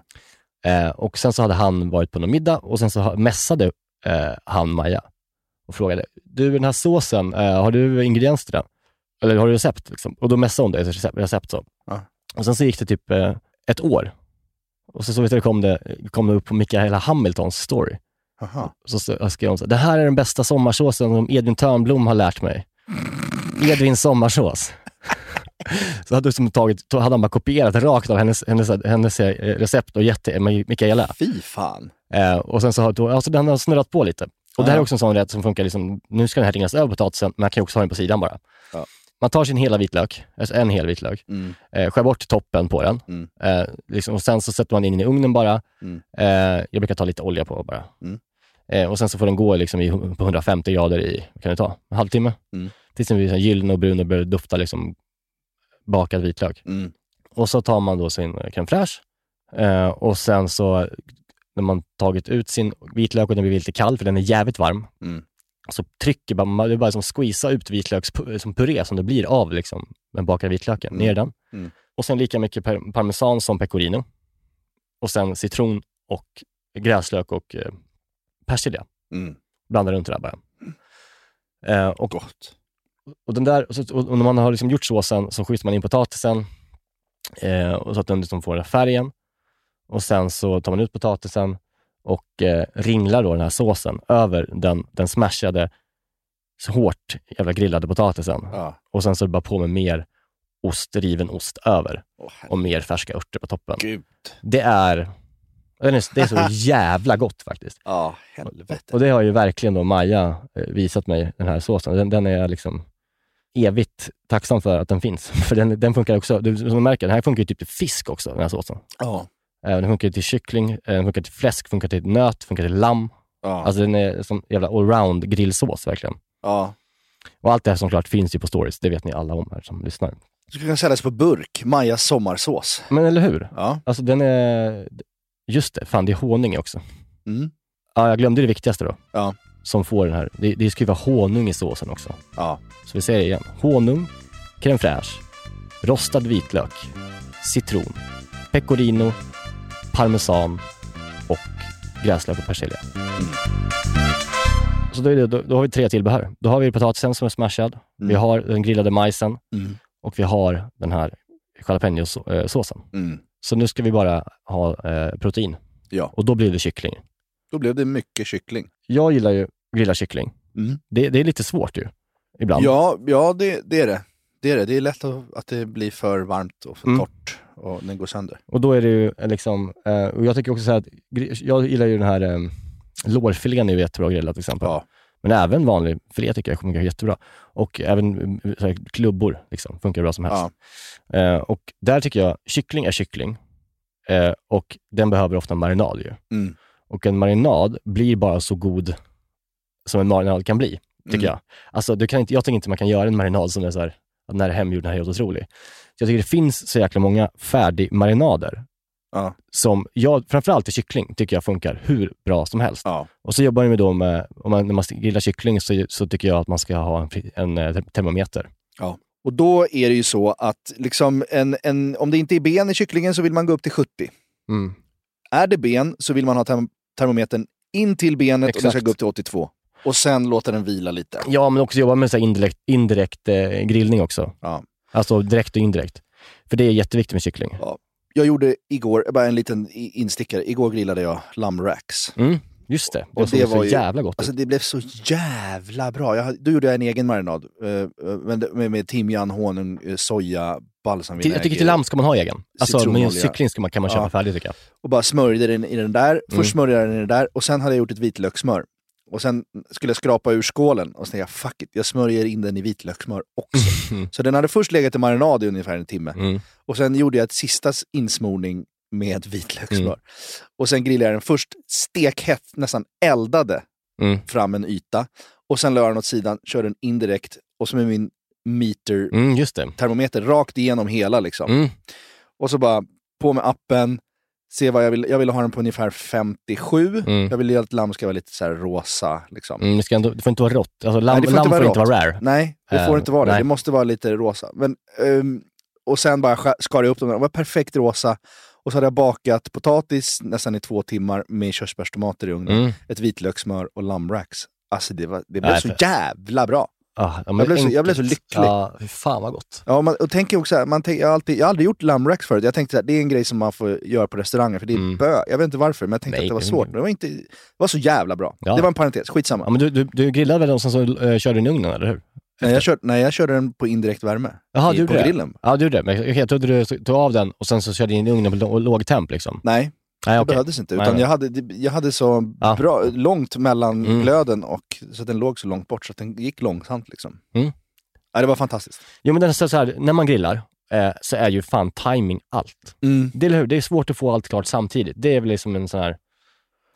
Eh, och sen så hade han varit på någon middag och sen så mässade eh, han Maja och frågade, du den här såsen, eh, har du ingredienser till den? Eller har du recept? Liksom? Och då mässade hon det, recept, recept så. Ja. Och sen så gick det typ eh, ett år. Och så, så vet jag, kom, det, kom det upp på Mikaela Hamiltons story. Aha. Så, skrev hon så, det här är den bästa sommarsåsen som Edvin Törnblom har lärt mig. Edvins sommarsås. så hade, som tagit, hade han bara kopierat rakt av hennes, hennes, hennes eh, recept och gett till Mikaela. Fy fan. Eh, och sen så har då, alltså den har snurrat på lite. Och det här är också en sån rätt som funkar, liksom, nu ska den här ringas över potatisen, men man kan också ha den på sidan bara. Ja. Man tar sin hela vitlök, alltså en hel vitlök, Mm. eh, skär bort toppen på den. Mm. Eh, liksom, och sen så sätter man in den i ugnen bara. Mm. Eh, jag brukar ta lite olja på bara. Mm. Eh, och sen så får den gå liksom i, på 150 grader i, vad kan det ta, en halvtimme? Mm. Tills den blir gyllene och brun och börjar dufta liksom bakad vitlök. Mm. Och så tar man då sin crème fraîche eh, och sen så när man tagit ut sin vitlök och den blir lite kall, för den är jävligt varm, Mm. så trycker man, man- det är bara som squeeza ut vitlökspuré som, det blir av liksom, den bakade vitlöken, Mm. ner den. Mm. Och sen lika mycket par- parmesan som pecorino. Och sen citron och gräslök och eh, persilja. Mm. Blanda runt det där bara. Eh, och Gott. och, den där, och, så, och när man har liksom gjort såsen så skjuter man in potatisen eh, och så att den liksom får den färgen. Och sen så tar man ut potatisen och eh, ringlar då den här såsen över den, den smashade, så hårt jävla grillade potatisen. Ja. Och sen så är det bara på med mer ost, riven ost över Åh, och mer färska örter på toppen. herregud. Det är, är det är så jävla gott faktiskt. Ja, helvete. Och det har ju verkligen då Maja eh, visat mig, den här såsen. Den, den är jag liksom evigt tacksam för att den finns. För den, den funkar också, du, som du märker, den här funkar ju typ till fisk också, den här såsen. Ja. Eh, Den funkar till kyckling, eh, den funkar till fläsk, funkar till nöt, funkar till lamm. Ja. Alltså den är som jävla allround grillsås verkligen. ja. Och allt det här som klart finns ju på stories, det vet ni alla om här som lyssnar. Du skulle kunna säljas på burk. Majas sommarsås. Men eller hur? Ja. Alltså den är, just det, fan det är honung också. Mm. Ja, jag glömde det viktigaste då. Ja. Som får den här, det, det ska ju vara honung i såsen också. Ja. Så vi säger det igen. Honung, crème fraîche, rostad vitlök, citron, pecorino, parmesan och gräslök och persilja. Så då, är det, då, då har vi tre tillbehör. Då har vi potatisen som är smashad, vi Mm. har den grillade majsen Mm. och vi har den här jalapeno-såsen. Mm. Så nu ska vi bara ha eh, protein Ja. och då blir det kyckling. Då blev det mycket kyckling. Jag gillar ju grillad kyckling. Mm. Det, det är lite svårt ju, ibland. Ja, ja det, det är det. Det är det. Det är lätt att, att det blir för varmt och för Mm. torrt och den går sönder. Och då är det ju eh, liksom, eh, och jag tycker också så här att, jag gillar ju den här eh, lårfilén är ju jättebra grillad till exempel. Ja. Men även vanlig filé tycker jag funkar jättebra. Och även eh, här, klubbor liksom, funkar bra som helst. Ja. Eh, och där tycker jag, kyckling är kyckling. Eh, och den behöver ofta marinad ju. Mm. Och en marinad blir bara så god som en marinad kan bli, tycker Mm. jag. Alltså, du kan inte, jag tycker inte man kan göra en marinad som är så här, när hemgjord, den här är helt otrolig. Så jag tycker det finns så jäkla många färdigmarinader Ja. som, jag, framförallt i kyckling, tycker jag funkar hur bra som helst. Ja. Och så jobbar jag då med, om man, när man grillar kyckling så, så tycker jag att man ska ha en, en, eh, termometer. Och då är det ju så att liksom en, en, om det inte är ben i kycklingen så vill man gå upp till 70. Mm. Är det ben så vill man ha term termometern in till benet och den ska Exakt. gå upp till 82. Och sen låta den vila lite. Ja, men också jobba med så indirekt, indirekt eh, grillning också. Ja. Alltså direkt och indirekt. För det är jätteviktigt med kyckling. Jag gjorde igår, bara en liten instickare, igår grillade jag lammracks. Mm, just det. Det, Och det så var ju- jävla gott Alltså det blev så jävla bra. Jag, då gjorde jag en egen marinad. eh, eh, men det- med, med timjan, honung, eh, soja, balsamvinäger. jag tycker till lamm ska man ha egen. Alltså med kyckling ska man, kan man köpa Ja. färdig tycker jag. och bara smörjde den i den där. Först Mm. smörjde jag den i den där och sen hade jag gjort ett vitlökssmör. Och sen skulle jag skrapa ur skålen och så tänkte jag fuck it, jag smörjer in den i vitlökssmör också. Mm. Så den hade först legat i marinad i ungefär en timme. Mm. Och sen gjorde jag ett sista insmorning med vitlökssmör. Mm. Och sen grillade jag den först stekhett, nästan eldade Mm. fram en yta. Och sen la jag den åt sidan, körde den indirekt och så med min meter Mm, termometer rakt igenom hela liksom. Mm. Och så bara på med appen, se vad jag vill. Jag ville ha den på ungefär 57. Mm. Jag ville att lamm ska vara lite så rosa. Liksom. Mm, det, ska ändå, det får inte vara rått. Alltså, lamm, Nej, får lamm inte vara får inte rått. vara rare. Nej, det får Eh, inte vara det. nej. Det måste vara lite rosa. Men, ehm, och sen bara sk- skar jag upp dem. De var perfekt rosa. Och så hade jag bakat potatis nästan i två timmar med körsbärstomater i ugnen. Mm. Ett vitlökssmör och lammracks. Alltså det, var, det blev Nej, så jävla bra. Ah, ja, Jag blev så- jag blev så lycklig. Ja, fy fan vad gott. Ja, man, och tänker också, så här, man tänker, jag, har alltid, jag har aldrig gjort lammracks förut. Jag tänkte att det är en grej som man får göra på restauranger, för det är Mm. bö. Jag vet inte varför, men jag tänkte Nej, att det var svårt. Men det var, inte, det var så jävla bra. Ja. Det var en parentes, skitsamma. Ja, men du, du, du grillade väl och sen så uh, körde du i ugnen, eller hur? nej, jag körde, nej, jag körde den på indirekt värme. Jaha, du på det? grillen. Ja, du gjorde det. Men okej, jag trodde du tog av den och sen så körde in i ugnen på lå- låg temp liksom. Nej, Nej, det okej. behövdes inte. Utan nej. Jag, hade, det- jag hade så Ja. bra, långt mellan Mm. glöden och så att den låg så långt bort så att den gick långsamt. Liksom. Mm. Ja, det var fantastiskt. Jo, men den är så här, när man grillar eh, så är ju fan timing allt. Mm. Det är, det är svårt att få allt klart samtidigt. Det är väl liksom en sån här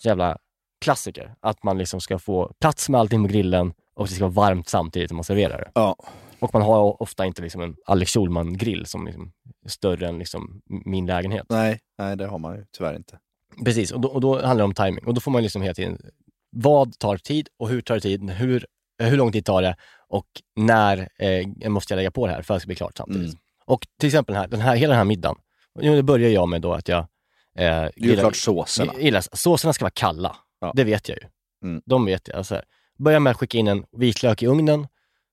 jävla klassiker. Att man liksom ska få plats med allting på grillen och det ska vara varmt samtidigt som man serverar det. Ja. Och man har ofta inte liksom en Alex Schulman-grill som liksom är större än liksom min lägenhet. Nej, nej, det har man ju tyvärr inte. Precis, och då, och då handlar det om timing. Och då får man liksom hela tiden, vad tar tid och hur tar det tid? Hur, eh, hur lång tid tar det? Och när eh, måste jag lägga på det här för att det ska bli klart samtidigt? Mm. Och till exempel den här, den här, hela den här middagen. Det börjar jag med då att jag eh, Det är ju klart såserna. Gillar, såserna ska vara kalla. Ja. Det vet jag ju. Mm. De vet jag. Alltså, börja med att skicka in en vitlök i ugnen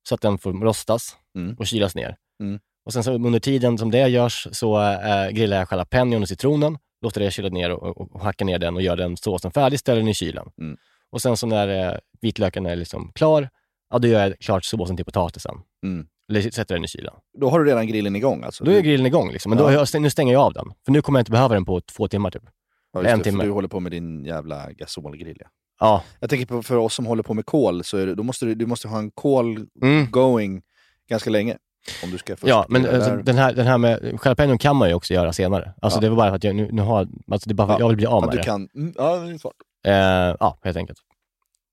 så att den får rostas Mm. och kylas ner. Mm. Och sen så under tiden som det görs så eh, grillar jag jalapenon och citronen, låter det kyla ner och, och, och hacka ner den och gör den såsen färdig, ställer den i kylen. Mm. Och sen så när eh, vitlöken är liksom klar, ja då gör jag klart såsen till potatisen. Mm. Eller sätter den i kylen. Då har du redan grillen igång alltså? Då är grillen igång liksom. Men då, Ja. jag, nu stänger jag av den. För nu kommer jag inte behöva den på två timmar typ. Ja, en det, timme. Du håller på med din jävla gasolgrill. Ja. Ja. Jag tänker på för oss som håller på med kol, så det, då måste du, du måste ha en kol Mm. going ganska länge. Om du ska först Ja, men alltså, den, här, den här med jalapenon kan man ju också göra senare. Alltså Ja. det var bara för att jag nu, nu har, alltså det bara Ja. jag vill bli av ja, med du det. kan, mm, ja, det är svårt. Eh, ja, helt enkelt.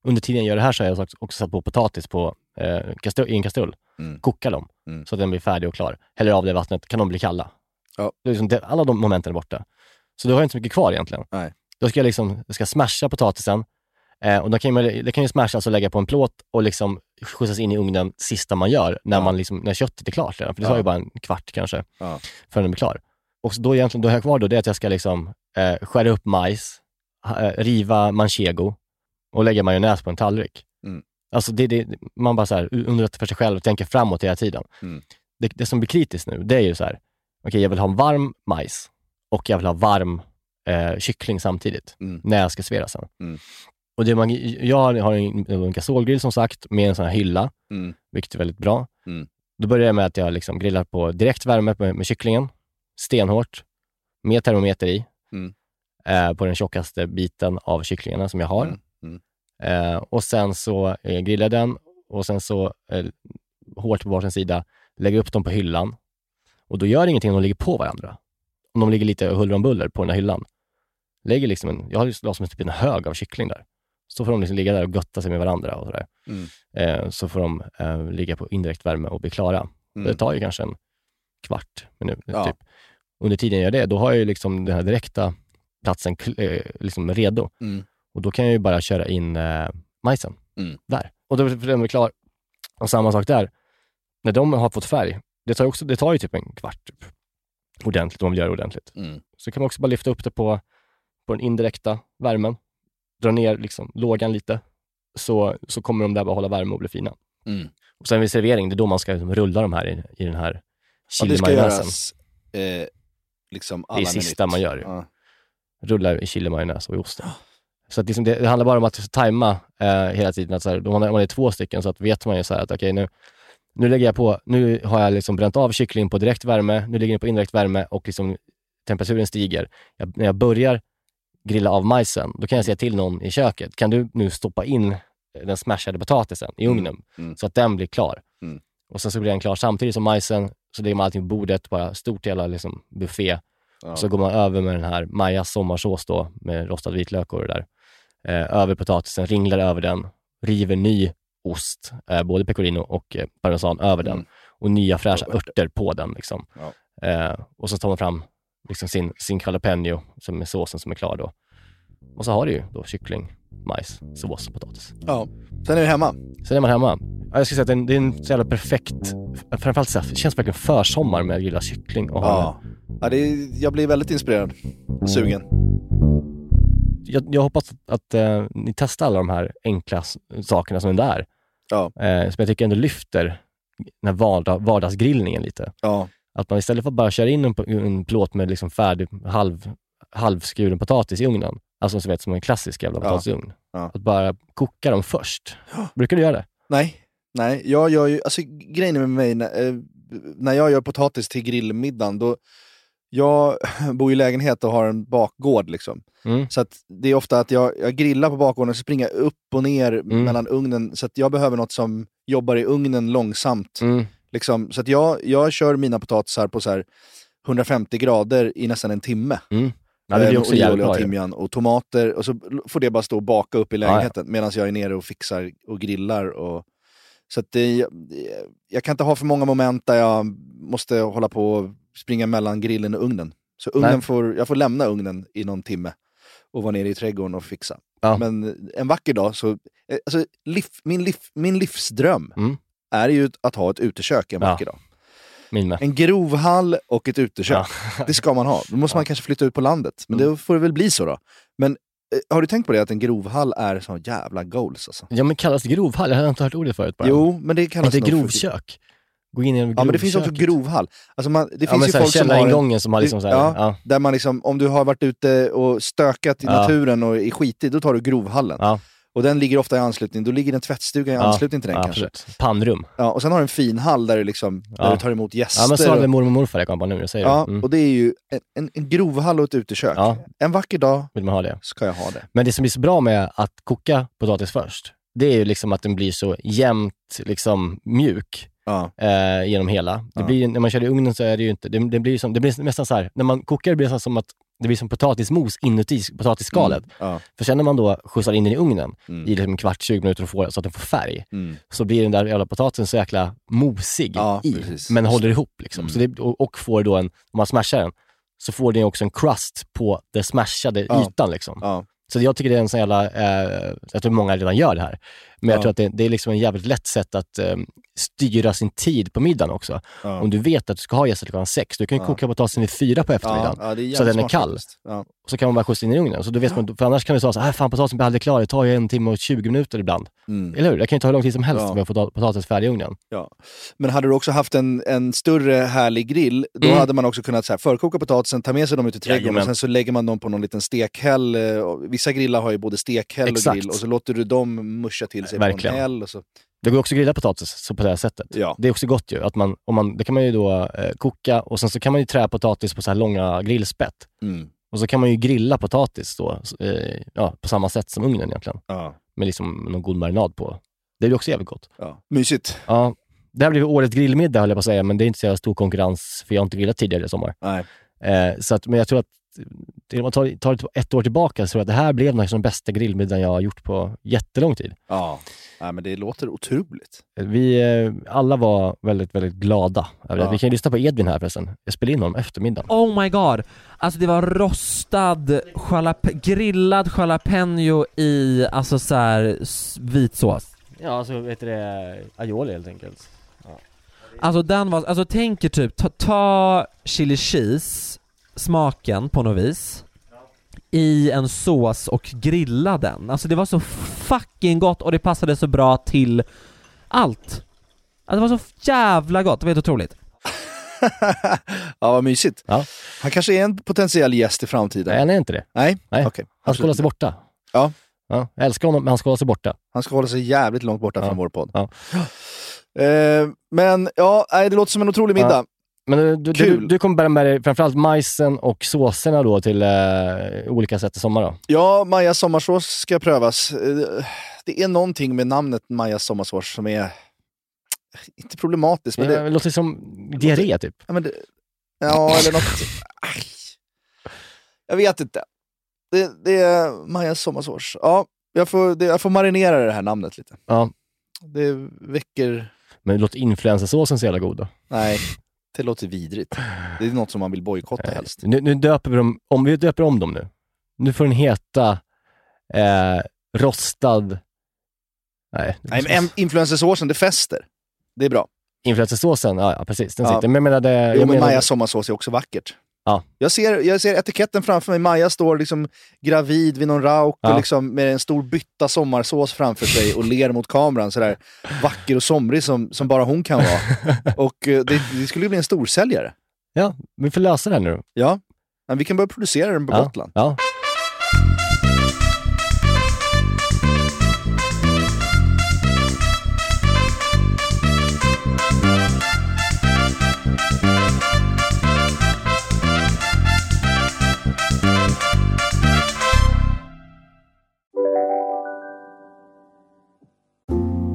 Under tiden jag gör det här så har jag också- satt på potatis på, eh, kastrull, i en kastrull. Mm. Kokar dem Mm. så att den blir färdig och klar. Häller av det vattnet, kan de bli kalla. Ja. Det är liksom det, alla de momenten är borta. Så då har jag inte så mycket kvar egentligen. Nej. Då ska jag liksom, jag ska smasha potatisen. Eh, och då kan man, det kan ju smashas och lägga på en plåt och liksom skjutsas in i ugnen sista man gör, när, Ja. man liksom, när köttet är klart redan. För det Ja. tar ju bara en kvart kanske, Ja. förrän den blir klar. Och då egentligen, då har jag kvar då det är att jag ska liksom eh, skära upp majs, eh, riva manchego och lägga majonnäs på en tallrik. Mm. Alltså det, det, man bara så här underrättar för sig själv och tänker framåt hela tiden. Mm. Det, det som blir kritiskt nu, det är ju så här, okej jag vill ha en varm majs och jag vill ha varm eh, kyckling samtidigt Mm. när jag ska servera sen. Mm. Och det man, jag har en, en gasolgrill som sagt med en sån här hylla, Mm. vilket är väldigt bra. Mm. Då börjar jag med att jag liksom grillar på direkt värme med, med kycklingen, stenhårt, med termometer i, Mm. eh, på den tjockaste biten av kycklingarna som jag har. Mm. Mm. Eh, och sen så eh, grillar jag den och sen så eh, hårt på varsin sida, lägger upp dem på hyllan. Och då gör det ingenting om de ligger på varandra. Om de ligger lite huller om buller på den här hyllan. Lägger liksom en, jag har ju som en, typ en hög av kyckling där. Så får de liksom ligga där och götta sig med varandra och sådär. Mm. Eh, så får de eh, ligga på indirekt värme och bli klara. Mm. Det tar ju kanske en kvart minut. Ja. Typ. Under tiden jag gör det, då har jag ju liksom den här direkta platsen eh, liksom redo. Mm. Och då kan jag ju bara köra in eh, majsen Mm. där. Och då är den klar. Och samma sak där. När de har fått färg, det tar, också, det tar ju typ en kvart typ. ordentligt, om man göra det ordentligt. Mm. Så kan man också bara lyfta upp det på, på den indirekta värmen, dra ner liksom lågan lite, så, så kommer de där bara hålla värme och bli fina. Mm. Och sen vid servering, det är då man ska liksom rulla de här i, i den här Ja, det ska chilimajonnäsen. göras eh, liksom alla det är sista minut. man gör. Ja. Rulla i chilimajonnäs och i osten. Så liksom det, det handlar bara om att tajma eh, hela tiden. Att så här, om man är två stycken så att vet man ju så här att okej nu, nu lägger jag på, nu har jag liksom bränt av kyckling på direkt värme, nu ligger den på indirekt värme och liksom temperaturen stiger. Jag, när jag börjar grilla av majsen, då kan jag säga till någon i köket, kan du nu stoppa in den smashade potatisen i ugnen mm. så att den blir klar. Mm. Och sen så blir den klar samtidigt som majsen, så lägger man allting på bordet, bara stort jävla liksom buffé. Ja. Så går man över med den här Majas sommarsås då, med rostad vitlök och det där. Eh, över potatisen, ringlar över den, river ny ost, eh, både pecorino och eh, parmesan över den. Mm. Och nya fräscha örter på den. Liksom. Ja. Eh, och så tar man fram liksom sin, sin jalapeno, som är såsen som är klar då. Och så har du ju då kyckling, majs, sås potatis. Ja. Sen är vi hemma. Sen är man hemma. Ja, Jag skulle säga att det är en, det är en så jävla perfekt, framförallt så här, det känns verkligen försommar med grillad kyckling. Och Ja. ja det är, jag blir väldigt inspirerad. Sugen. jag, jag hoppas att eh, ni testar alla de här enkla sakerna som är. Ja. Eh, som jag tycker ändå lyfter den här vardag, vardagsgrillningen lite. Ja. Att man istället för att bara köra in en, en plåt med liksom färdig, halv, halvskuren potatis i ugnen, alltså som, vet, som en klassisk jävla potatisugn, Ja. att bara koka dem först. Brukar du göra det? Nej, nej. Jag gör ju, alltså grejen med mig, när, eh, när jag gör potatis till grillmiddagen, då, jag bor i lägenhet och har en bakgård liksom. Mm. Så det är ofta att jag, jag grillar på bakgården och så springer jag upp och ner Mm. mellan ugnen. Så att jag behöver något som jobbar i ugnen långsamt. Mm. Liksom. Så att jag, jag kör mina potatisar på så här 150 grader i nästan en timme. Mm. Ja, det blir Eh, också jävligt bra och timjan och tomater och så får det bara stå och baka upp i Ja, ja. lägenheten medan jag är nere och fixar och grillar. Och, så det, jag kan inte ha för många moment där jag måste hålla på och springa mellan grillen och ugnen. Så ugnen Nej. får, jag får lämna ugnen i någon timme och vara nere i trädgården och fixa. Ja. Men en vacker dag så, eh, alltså, liv, min, liv, min livsdröm Mm. Är ju att ha ett utekök en Ja. vacker dag. Min med. En grovhall och ett utekök. Det ska man ha. Då måste man kanske flytta ut på landet. Men Mm. det får det väl bli så då. Men eh, har du tänkt på det att en grovhall är så jävla goals alltså? Ja men kallas det grovhall? Jag har inte hört ordet förut bara. Jo, men det kallas Inte grovkök? Gå in i en Ja men det finns också grovköket. grovhall. Alltså man, det Ja, finns ju folk som har... en- källaringången som har liksom så här, ja, ja. Där man liksom, om du har varit ute och stökat i Ja. naturen och är skitig, då tar du grovhallen. Och den ligger ofta i anslutning, då ligger en tvättstuga i anslutning till den kanske. absolut. Pannrum. Ja, och sen har du en fin hall där du, liksom, där du tar emot gäster. Ja men så hade och, mormor och morfar, jag kom på nu jag säger ja, det. Mm. och det är ju en, en, en grovhall och ett utekök. Ja. En vacker dag Vill man ha det. ska jag ha det. Men det som blir så bra med att koka potatis först, det är ju liksom att den blir så jämnt liksom mjuk Ja. eh, genom hela. Det Ja. blir, när man kör i ugnen så är det ju inte, det, det blir som, det blir nästan så här, när man kokar det blir det som att det blir som potatismos inuti potatisskalet. Mm. Ja. För sen när man då skjutsar in den i ugnen Mm. i liksom en kvart, 20 minuter och får, så att den får färg, Mm. så blir den där jävla potatisen så jäkla mosig Ja, i, precis. men håller ihop. Liksom. Mm. Så det, och, och får då en, om man smashar den, så får den också en crust på den smashade Ja. ytan. Liksom. Så jag tycker det är en sån jävla, eh, jag tror många redan gör det här, men jag Ja. tror att det, det är liksom en jävligt lätt sätt att eh, styra sin tid på middagen också. Ja. Om du vet att du ska ha gäster klockan sex, du kan ju Ja. koka potatisen vid fyra på eftermiddagen. så jävligt den är kall. Och så kan man bara skjutsa in i ugnen. Så då vet man, för annars kan du säga så här, "Äh, fan potatisen blir aldrig klar, det tar ju en timme och 20 minuter ibland. Mm. Eller hur? Det kan ju ta hur lång tid som helst Ja. att få potatis färdig i ugnen. Ja. Men hade du också haft en, en större härlig grill, då Mm. hade man också kunnat så här, förkoka potatisen, ta med sig dem ut i trädgården Jajamän. och sen så lägger man dem på någon liten stekhäll. eh, och Vissa grillar har ju både stekhäll och Exakt. grill och så låter du dem muscha till sig Verkligen. på en häll. Och så. Det går också att grilla potatis så på det här sättet. Ja. Det är också gott ju. Att man, om man, det kan man ju då eh, koka och sen så kan man ju trä potatis på så här långa grillspett. Mm. Och så kan man ju grilla potatis då, eh, ja, på samma sätt som ugnen egentligen. Ja. Med liksom någon god marinad på. Det blir också jävligt gott. Ja. Mysigt. Ja, det här blir årets grillmiddag höll jag på att säga, men det är inte så jävla stor konkurrens för jag har inte grillat tidigare i sommar. Nej. Eh, så att, men jag tror att, om man tar, ett år tillbaka, så tror jag att det här blev nog den bästa grillmiddagen jag har gjort på jättelång tid. Ja. Nej, men det låter otroligt. Vi eh, alla var väldigt, väldigt glada. Ja. Vi kan ju lyssna på Edvin här förresten. Jag spelade in honom eftermiddagen. Oh my god! Alltså det var rostad, jalap- grillad jalapeno i, alltså såhär, vit sås. Ja, alltså vet du det, aioli helt enkelt. Alltså den var, alltså tänk er typ, ta, ta chili cheese, smaken på något vis, i en sås och grilla den. Alltså det var så fucking gott och det passade så bra till allt. Alltså det var så jävla gott, det var helt otroligt. ja, vad mysigt. Ja. Han kanske är en potentiell gäst i framtiden. Nej, han är inte det. Nej, Nej. okej. Han ska hålla sig borta. Ja. ja. Jag älskar honom, men han ska hålla sig borta. Han ska hålla sig jävligt långt borta Ja. från vår podd. Ja. Eh, men ja, det låter som en otrolig middag. Ja. Men du, du, du, kommer bära med dig framförallt majsen och såserna då till eh, olika sätt i sommar då? Ja, Majas sommarsås ska prövas. Eh, Det är någonting med namnet Majas sommarsås som är inte problematiskt, men det, det, låter som diarré typ. ja, det, ja eller något... Aj. Jag vet inte. Det, det är Majas sommarsås. Ja, jag får, det, jag får marinera det här namnet lite. Ja. Det väcker... Men låt influensasåsen så jävla god då. Nej, det låter vidrigt. Det är något som man vill bojkotta helst. Nu, nu döper vi dem, om vi döper om dem nu. Nu får den heta eh, rostad... Nej, Nej, men en- influencersåsen, det fäster. Det är bra. influensasåsen, ja, ja precis, den Ja. sitter. Men jag menar det... Jo, jag men menar, Majas sommarsås är också vackert. Ja. Jag, ser, jag ser etiketten framför mig. Maja står liksom gravid vid någon rauk Ja. och liksom med en stor bytta sommarsås framför sig och ler mot kameran sådär vacker och somrig som, som bara hon kan vara. och eh, det, det skulle bli en storsäljare. Ja, vi får lösa det här nu. Ja, men vi kan börja producera den på ja. Gotland. Ja.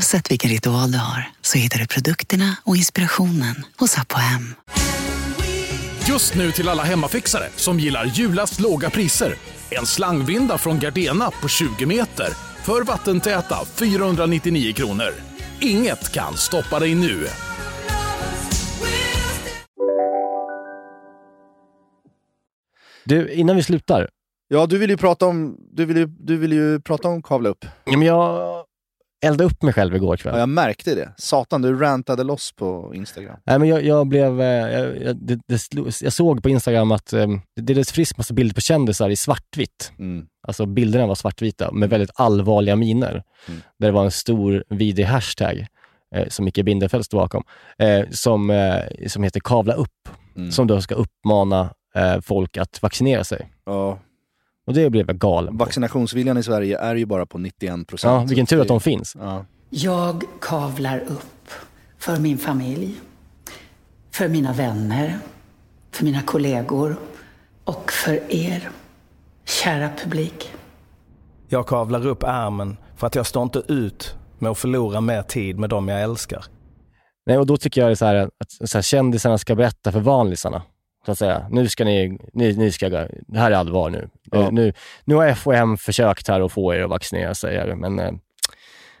Oavsett vilken ritual du har så hittar du produkterna och inspirationen hos Apohem. Just nu till alla hemmafixare som gillar julast låga priser. En slangvinda från Gardena på 20 meter för vattentäta 499 kronor. Inget kan stoppa dig nu. Du, innan vi slutar. Ja, du vill ju prata om, du vill ju, du vill ju prata om kavla upp. Ja, men jag eldade upp mig själv igår kväll. Ja, jag märkte det. Satan, du rantade loss på Instagram. Nej, men jag, jag blev... eh, Jag, jag, det, det, jag såg på Instagram att eh, det delades friskt massa bilder på kändisar i svartvitt. Mm. Alltså bilderna var svartvita med väldigt allvarliga miner. Mm. Där det var en stor vidrig hashtag eh, som Micke Bindefeld stod bakom, eh, som, eh, som heter Kavla upp. Mm. Som då ska uppmana eh, folk att vaccinera sig. Ja. Och det blev jag galen på. Vaccinationsviljan i Sverige är ju bara på 91 procent. Ja, vilken tur att de finns. Ja. Jag kavlar upp för min familj, för mina vänner, för mina kollegor och för er, kära publik. Jag kavlar upp ärmen för att jag står inte ut med att förlora mer tid med dem jag älskar. Nej, och då tycker jag det är så här, att så här, kändisarna ska berätta för vanlisarna. Så att säga. Nu ska ni, ni, ni ska, det här är allvar nu. Ja. Nu. Nu har FHM försökt här att få er att vaccinera sig, men eh,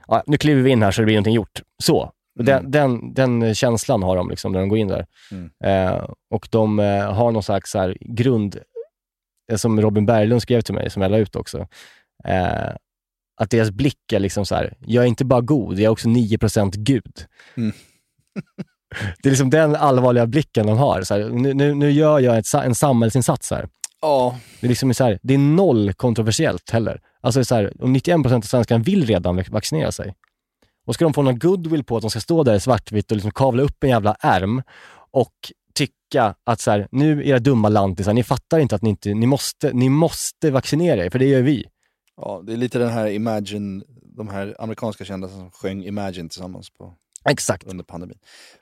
ja, nu kliver vi in här så det blir någonting gjort. Så. Och Den, den, den känslan har de liksom när de går in där. Mm. Eh, och de eh, har någon slags så här, grund, eh, som Robin Berglund skrev till mig, som jag la ut också. Eh, att deras blick är liksom så här, jag är inte bara god, jag är också 9% Gud. Mm. Det är liksom den allvarliga blicken de har. Så här, nu, nu, nu gör jag ett, en samhällsinsats här. Ja. Det är, liksom så här, det är noll kontroversiellt heller. Alltså så här, om 91% av svenskarna vill redan vac- vaccinera sig. Och ska de få någon goodwill på att de ska stå där i svartvitt och liksom kavla upp en jävla ärm och tycka att så här, nu era dumma lantisar, ni fattar inte att ni inte, ni måste, ni måste vaccinera er, för det gör vi. ja, det är lite den här Imagine, de här amerikanska kändisarna som sjöng Imagine tillsammans på Exakt. under pandemin.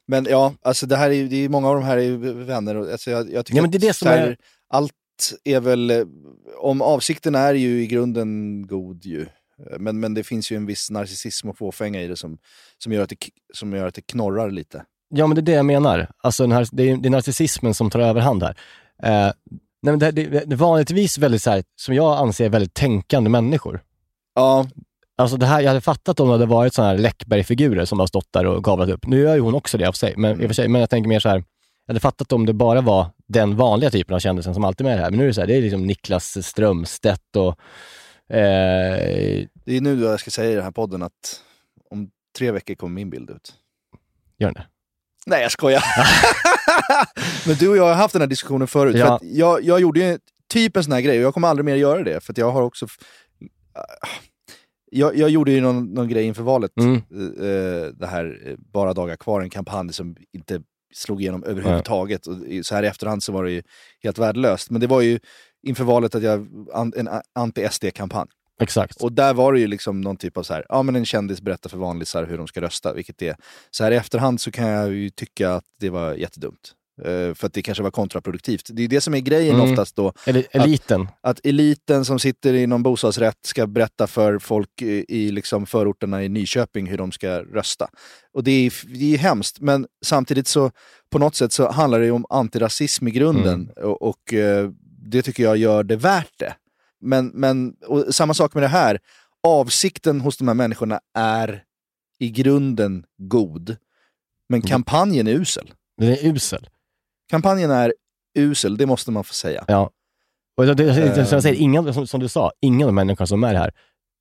Men ja, alltså det här är, det är många av de här är ju vänner och alltså jag, jag tycker Ja, men det är att det som här, är- allt är väl, om avsikten är ju i grunden god ju, men, men det finns ju en viss narcissism och fåfänga i det som, som, gör att det, som gör att det knorrar lite. Ja, men det är det jag menar. Alltså den här, det, är, det är narcissismen som tar överhand här. Eh, nej, men det, det, det är vanligtvis väldigt, så här, som jag anser, väldigt tänkande människor. Ja. Alltså det här, jag hade fattat om det hade varit sådana här Läckberg-figurer som har stått där och kavlat upp. Nu gör ju hon också det av sig, men, i och för sig, men jag tänker mer så här, jag hade fattat om det bara var den vanliga typen av kändisen som alltid är med det här. Men nu är det så här, det är liksom Niklas Strömstedt och eh, Det är nu jag ska säga i den här podden att om tre veckor kommer min bild ut. gör den det? Nej, jag skojar. Men du och jag har haft den här diskussionen förut. Ja. För att jag, jag gjorde ju typ en sån här grej och jag kommer aldrig mer göra det. För jag har också... Jag, jag gjorde ju någon, någon grej inför valet, Mm. eh, det här eh, Bara dagar kvar, en kampanj som inte slog igenom överhuvudtaget. Och så här i efterhand så var det ju helt värdelöst. Men det var ju inför valet att jag, an, en anti-SD-kampanj. Exakt. Och där var det ju liksom någon typ av så här, ja men en kändis berättar för vanlisar hur de ska rösta, vilket det är. Så här i efterhand så kan jag ju tycka att det var jättedumt. Eh, för att det kanske var kontraproduktivt. Det är det som är grejen Mm. oftast då. Eller eliten. Att, att eliten som sitter i någon bostadsrätt ska berätta för folk i, i liksom förorterna i Nyköping hur de ska rösta. Och det är, det är hemskt, men samtidigt så på något sätt så handlar det ju om antirasism i grunden. Och, och eh, det tycker jag gör det värt det. Men, men och samma sak med det här. Avsikten hos de här människorna är i grunden god. Men kampanjen är usel. Den är usel. Kampanjen är usel, det måste man få säga. Ja. Och det, det, som jag säger, ingen, som, som du sa, ingen av människorna som är här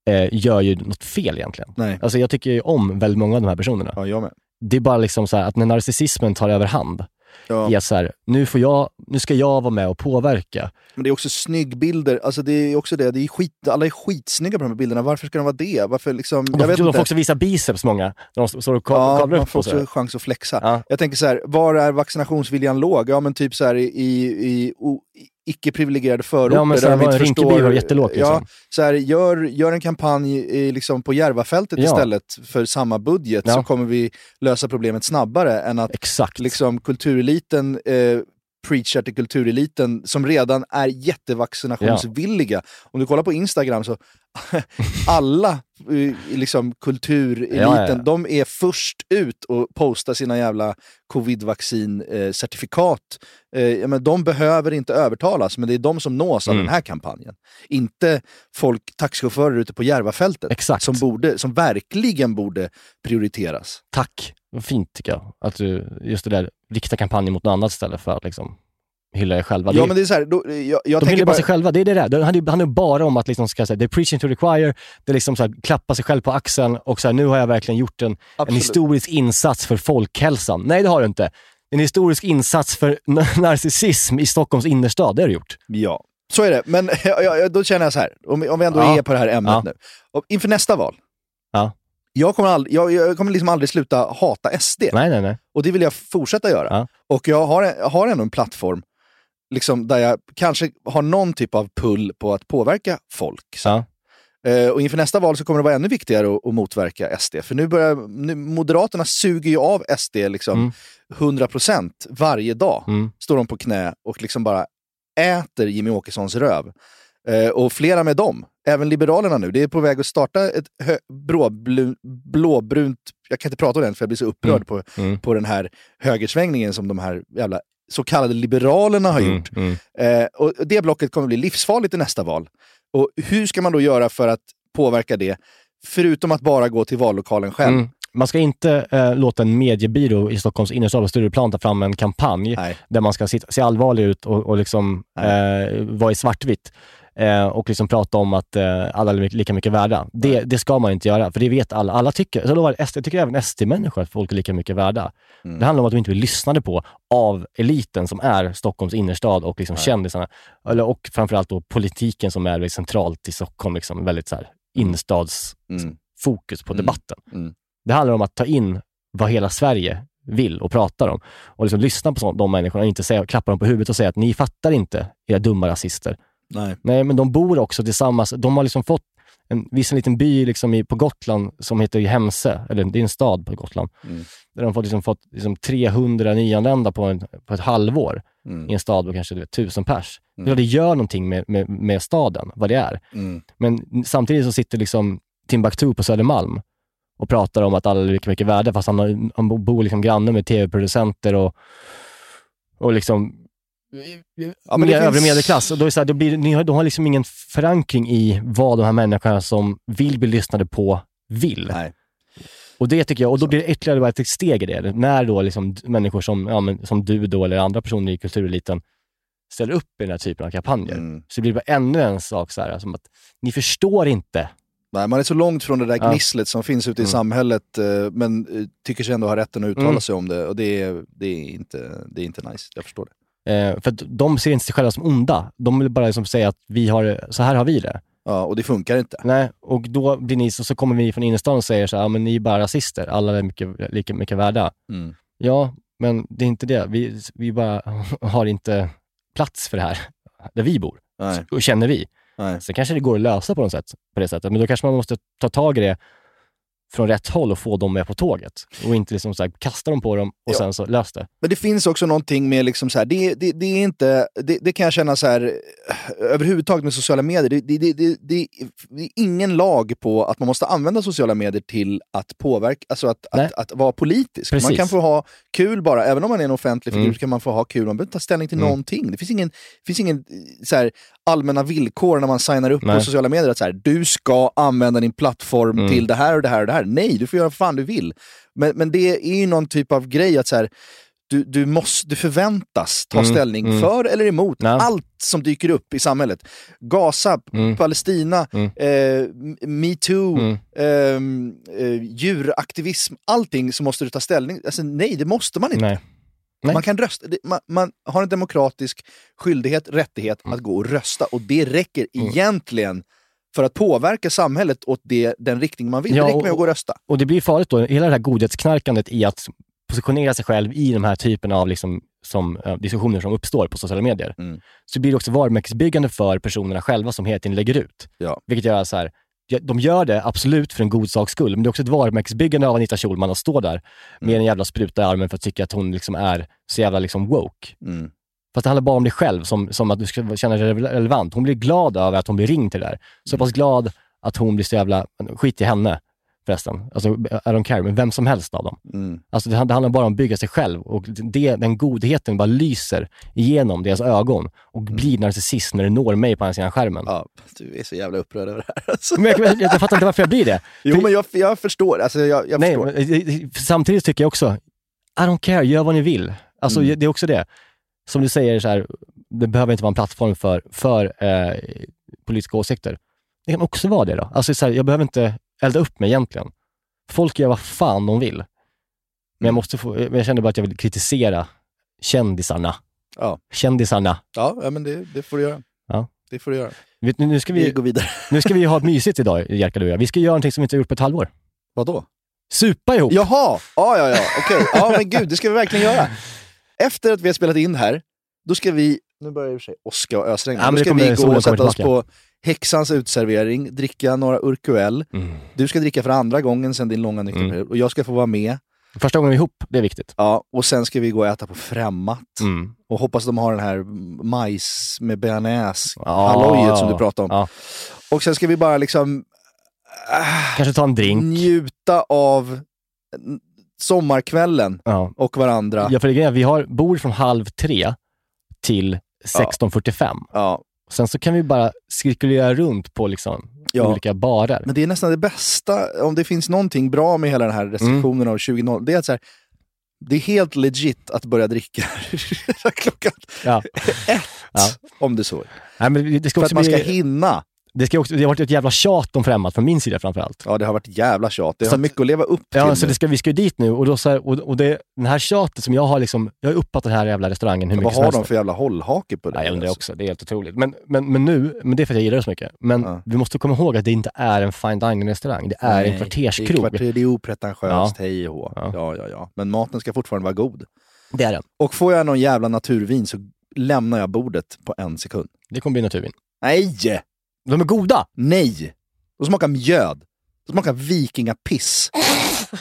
eh, gör ju något fel egentligen. Nej. Alltså jag tycker ju om väldigt många av de här personerna. Ja, jag med. Det är bara liksom så att när narcissismen tar överhand, Ja. är så här, nu, får jag, nu ska jag vara med och påverka. Men det är också snyggbilder, alltså det är också det, det är skit, alla är skitsnygga på de här bilderna, varför ska de vara det? Varför liksom, jag de, vet de får inte. också visa biceps många, de står och ka- Ja, kavlar man upp får också chans att flexa. Ja. Jag tänker så här, var är vaccinationsviljan låg? Ja men typ så här i, i o, icke-privilegierade förorter. Ja, men så här där de var inte Rinkeby förstår- var jättelågt, liksom. Ja, så här, gör, gör en kampanj i, liksom på Järvafältet Ja. istället för samma budget Ja. så kommer vi lösa problemet snabbare än att Exakt. liksom, kultureliten eh, preachar till kultureliten som redan är jättevaccinationsvilliga. Om du kollar på Instagram så alla eh, liksom, kultureliten, Ja, ja, ja. de är först ut och postar sina jävla covid-vaccincertifikat. Eh, ja, men de behöver inte övertalas, men det är de som nås av Mm. den här kampanjen. Inte folk, taxichaufförer ute på Järvafältet, Exakt. Som, borde, som verkligen borde prioriteras. Tack. Fint tycker jag. Att du, just det där, rikta kampanjen mot något annat ställe för att liksom hylla dig själva. Ja, Det- men det är så här, då, jag, jag de tänker hyllar bara sig själva, det är det där. Det handlar handlar bara om att liksom ska säga, det är preaching to the choir, det är liksom så här, klappa sig själv på axeln och så här, nu har jag verkligen gjort en, en historisk insats för folkhälsan. Nej, det har du inte. En historisk insats för narcissism i Stockholms innerstad, det har du gjort. Ja, så är det. Men ja, ja, då känner jag så här, om, vi- om vi ändå Ja. är på det här ämnet nu. Och inför nästa val. Jag kommer, aldrig, jag, jag kommer liksom aldrig sluta hata SD. Nej, nej, nej. Och det vill jag fortsätta göra. Ja. Och jag har, jag har ändå en plattform liksom, där jag kanske har någon typ av pull på att påverka folk. Ja. Eh, och inför nästa val så kommer det vara ännu viktigare att, att motverka SD. För nu börjar, nu, Moderaterna suger ju av SD liksom Mm. 100% varje dag. Mm. Står de på knä och liksom bara äter Jimmy Åkessons röv. Eh, och flera med dem, även Liberalerna nu, det är på väg att starta ett blåbrunt, jag kan inte prata om det än för jag blir så upprörd Mm. på, Mm. på den här högersvängningen som de här jävla så kallade liberalerna har Mm, gjort. mm. Eh, och det blocket kommer bli livsfarligt i nästa val. Och hur ska man då göra för att påverka det? Förutom att bara gå till vallokalen själv. Mm. Man ska inte eh, låta en mediebyrå i Stockholms innerstad och Stureplan ta fram en kampanj Nej. där man ska sitta, se allvarlig ut och, och liksom, eh, vara i svartvitt. Eh, och liksom prata om att eh, alla är lika mycket värda. Det, det ska man inte göra, för det vet alla. Alla tycker, så lovar, SD, tycker även SD-människor att folk är lika mycket värda. Mm. Det handlar om att de inte blir lyssnade på av eliten som är Stockholms innerstad och liksom kändisarna. Eller, och framförallt då politiken som är centralt i Stockholm, liksom, väldigt så här, innerstadsfokus på Mm. debatten. Mm. Det handlar om att ta in vad hela Sverige vill och pratar om. Och liksom lyssna på så, de människorna och inte säga, klappa dem på huvudet och säga att ni fattar inte, era dumma rasister. Nej. Nej, men de bor också tillsammans. De har liksom fått en viss en liten by liksom i, på Gotland som heter Hemse, eller det är en stad på Gotland. Mm. Där de fått, liksom fått liksom 300 nyanlända på, en, på ett halvår Mm. i en stad på kanske du vet, 1000 pers. Mm. Det gör någonting med, med, med staden, vad det är. Mm. Men samtidigt så sitter liksom Timbuktu på Södermalm och pratar om att alla är lika mycket värda, fast han, har, han bo- bor liksom granne med tv-producenter och, och liksom Ja, men det det övre medelklass. Och då är det så här, då blir, ni har, de har liksom ingen förankring i vad de här människorna som vill bli lyssnade på vill. Nej. Och det tycker jag, och då blir det ytterligare bara ett steg i det. När då liksom människor som, ja, men, som du då, eller andra personer i kultureliten ställer upp i den här typen av kampanjer. Mm. Så det blir bara ännu en sak så här, som att ni förstår inte. Nej, man är så långt från det där Ja. gnisslet som finns ute i Mm. samhället, eh, men eh, tycker sig ändå ha rätten att uttala Mm. sig om det. Och det är, det, är inte, det är inte nice, jag förstår det. Eh, för att de ser inte sig själva som onda. De vill bara liksom säga att vi har, så här har vi det. Ja, och det funkar inte. Nej, och då blir ni, så, så kommer vi från innerstan och säger så här, ja, men ni är bara rasister, alla är mycket, lika mycket värda. Mm. Ja, Men det är inte det. Vi, vi bara har inte plats för det här där vi bor. Nej. Och känner vi. Nej. Sen kanske det går att lösa på något sätt, på det sättet. Men då kanske man måste ta tag i det från rätt håll och få dem med på tåget. Och inte liksom så här, kasta dem på dem och Ja. sen så lös det. Men det finns också någonting med, liksom så här, det, det, det är inte, det, det kan jag känna så här, överhuvudtaget med sociala medier, det, är ingen lag på att man måste använda sociala medier till att påverka, alltså att, att, att vara politisk. Man Precis. kan få ha kul bara, även om man är en offentlig figur Mm. kan man få ha kul, man behöver inte ta ställning till Mm. någonting. Det finns ingen, finns ingen eh, så här, allmänna villkor när man signar upp på Nej. sociala medier att så här, du ska använda din plattform Mm. till det här och det här och det här. Nej, du får göra vad fan du vill. Men, men det är ju någon typ av grej att så här, du, du, måste, du förväntas ta Mm, ställning mm. för eller emot Ja. allt som dyker upp i samhället. Gaza, Mm. Palestina, Mm. eh, metoo, Mm. ehm, eh, djuraktivism, allting så måste du ta ställning. Alltså, nej, det måste man inte. Nej. Nej. Man, kan rösta, man, man har en demokratisk skyldighet, rättighet Mm. att gå och rösta och det räcker egentligen för att påverka samhället åt det, den riktning man vill. Ja, det räcker med att gå och rösta. Och det blir farligt då, hela det här godhetsknarkandet i att positionera sig själv i de här typen av liksom, som, eh, diskussioner som uppstår på sociala medier. Mm. Så blir det också varumärkesbyggande för personerna själva som hela tiden lägger ut. Ja. Vilket gör så här, de gör det absolut för en god saks skull, men det är också ett varumärkesbyggande av Anita Schulman att stå där med Mm. en jävla spruta i armen för att tycka att hon liksom är så jävla liksom woke. Mm. Fast det handlar bara om dig själv, som, som att du ska känna dig rele- relevant. Hon blir glad över att hon blir ringd till det där. Så Mm. pass glad att hon blir så jävla, skit i henne förresten. Alltså, don't care, men vem som helst av dem. Mm. Alltså, det, det handlar bara om att bygga sig själv och det, den godheten bara lyser igenom deras ögon och blir narcissist när det når mig på andra sidan skärmen. Mm. Ja, du är så jävla upprörd över det här. Alltså. Men jag, jag, jag fattar inte varför jag blir det. Jo, För- men jag, jag förstår. Alltså, jag, Nej, förstår. eh, eh, samtidigt tycker jag också, I don't care, gör vad ni vill. Alltså, Mm. Det är också det. Som du säger, så här, det behöver inte vara en plattform för, för eh, politiska åsikter. Det kan också vara det då. Alltså, så här, jag behöver inte elda upp mig egentligen. Folk gör vad fan de vill. Men jag, måste få, jag känner bara att jag vill kritisera kändisarna. Ja. Kändisarna. Ja, ja, men det, det får du göra. Ja. Det får du göra. Vet, nu, ska vi, Vi går vidare. nu ska vi ha ett mysigt idag, Jerka du och jag. Vi ska göra någonting som vi inte har gjort på ett halvår. Vadå? Supa ihop! Jaha! Ja, ja, ja. Okej. Ja, men gud, det ska vi verkligen göra. Efter att vi har spelat in här, då ska vi... Nu börjar det i och för sig åska och ösregna. Ja, då ska vi gå och sätta oss på häxans utservering, dricka några Urquell. Mm. Du ska dricka för andra gången sen din långa nykterperiod. Och jag ska få vara med. Första gången vi är ihop, det är viktigt. Ja, och sen ska vi gå och äta på Främmat. Mm. Och hoppas de har den här majs med bearnaise, Ja. hallojet som du pratade om. Ja. Och sen ska vi bara liksom Kanske ta en drink. njuta av sommarkvällen Ja. och varandra. Ja, för det är grejen, vi har bord från halv tre till 16.45. Ja. Sen så kan vi bara cirkulera runt på liksom Ja. olika barer. Men det är nästan det bästa, om det finns någonting bra med hela den här restriktionen Mm. av 20.00, det är att så här, det är helt legit att börja dricka klockan Ja. ett, Ja. om det så. Nej, men det ska För också att man ska bli, hinna. Det, ska också, det har varit ett jävla tjat om främmat från min sida framförallt. Ja, det har varit jävla tjat. Det Så har mycket att leva upp till. Ja, så det ska, vi ska ju dit nu och, då så här, och, och det, den här tjatet som jag har liksom, jag har uppat den här jävla restaurangen hur mycket Vad har de för jävla hållhake på det? Ja, jag undrar alltså? också, det är helt otroligt. Men, men, men nu, men det är för att jag gillar det så mycket. Men Ja. vi måste komma ihåg att det inte är en fine dining restaurang, det är en Nej, kvarterskrog. Det är, kvarter, det är opretentiöst, Ja. hej och. Ja. Ja. ja, ja, Men maten ska fortfarande vara god. Det är det. Och får jag någon jävla naturvin så lämnar jag bordet på en sekund. Det kommer bli naturvin. Nej! De är goda! Nej! De smakar mjöd. De smakar vikingapiss.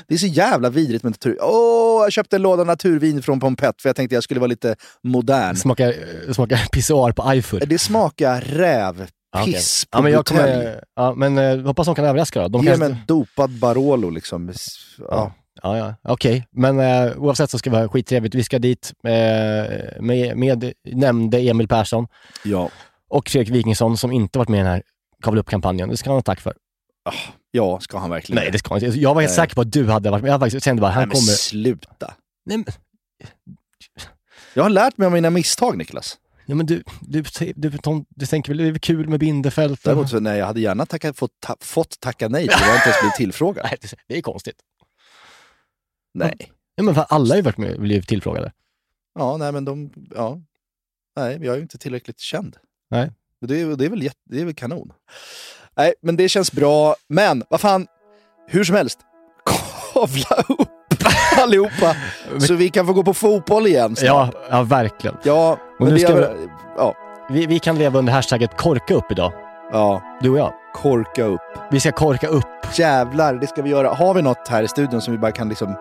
Det är så jävla vidrigt med naturvin. Åh, jag köpte en låda naturvin från Pompett för jag tänkte jag skulle vara lite modern. Det smakar, det smakar pissoar på Eiffel. Det smakar rävpiss okej. på ja, men jag butelj. kommer, ja, men eh, hoppas de kan överraska då. De Ge mig en dopad Barolo liksom. Ja. Ja, ja, okej. Men eh, oavsett så ska vi ha skittrevligt. Vi ska dit eh, med, med nämnde Emil Persson Ja. Och Fredrik Wikingsson som inte varit med i den här Kavla upp-kampanjen. Det ska han ha tack för. ja, ska han verkligen Nej, det ska han inte. Jag var helt säker på att du hade varit med. Jag faktiskt kände bara, han Nej, men kommer... sluta. Nej, men, Jag har lärt mig av mina misstag, Niklas. ja, men du, du, du, du tänker väl det är kul med Bindefält? och- Däremot så, nej, jag hade gärna tacka, fått, ta, fått tacka nej det. Jag har inte ens blivit tillfrågad. Nej, det är konstigt. Nej. Ja, men för alla har ju varit med, blivit tillfrågade. Ja, nej men de, ja. Nej, jag är ju inte tillräckligt känd. Nej. Det är, det är, väl, jätte, det är väl kanon. Nej, men det känns bra. Men vad fan, hur som helst. Kavla upp! allihopa. Så vi kan få gå på fotboll igen snart. Ja, ja verkligen. Ja, men nu det ska är, vi- ja, Vi, vi kan leva under hashtagget korka upp idag. ja, Du och jag. korka upp. Vi ska korka upp. Jävlar, det ska vi göra. Har vi något här i studion som vi bara kan liksom...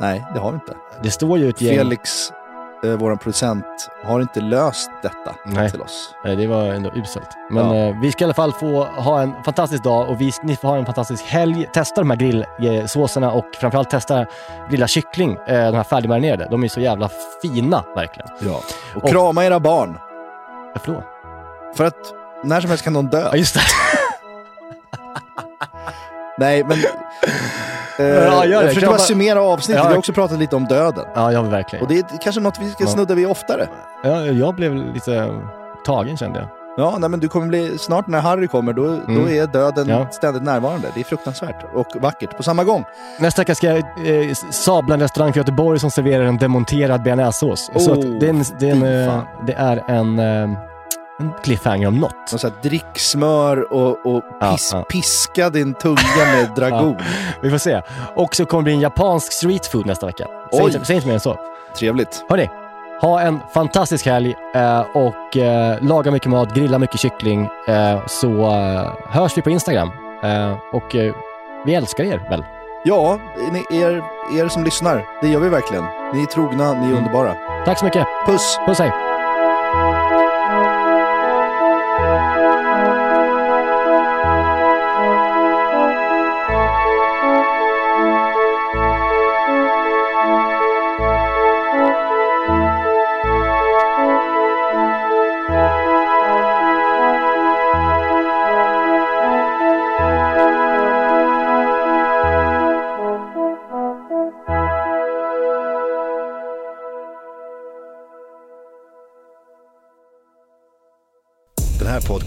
Nej, det har vi inte. Det står ju ett gäng... Felix, eh, vår producent, har inte löst detta Nej. till oss. Nej, det var ändå uselt. Men Ja. eh, vi ska i alla fall få ha en fantastisk dag och vi, ni får ha en fantastisk helg. Testa de här grillsåserna och framförallt testa grilla kyckling, eh, de här färdigmarinerade. De är så jävla fina, verkligen. Ja. Och krama era barn. Varför då? För att när som helst kan de dö. Ja, just det. Nej, men... Eh, Ja, jag försökte bara summera avsnittet. Ja. Vi har också pratat lite om döden. Ja, vill verkligen. Och det är kanske något vi ska Ja. snudda vid oftare. Ja, jag blev lite tagen kände jag. Ja, nej, men du kommer bli... Snart när Harry kommer, då, då Mm. är döden Ja. ständigt närvarande. Det är fruktansvärt och vackert på samma gång. Nästa vecka ska jag eh, sabla en restaurang för Göteborg som serverar en demonterad bearnaisesås. så Oh, det, är en, det, är en, eh, det är en, eh, en cliffhanger om något. Och så här, drick smör och, och Ja, pis, ja. piska din tunga med dragon. Vi får se. Och så kommer det bli en japansk street food nästa vecka. Säg inte, säg inte mer än så. Trevligt. Hörni, ha en fantastisk helg eh, och eh, laga mycket mat, grilla mycket kyckling, eh, så hörs vi på Instagram. Och vi älskar er väl? Ja, ni, er, er som lyssnar, det gör vi verkligen. Ni är trogna, ni är Mm. underbara. Tack så mycket. Puss! Puss hej!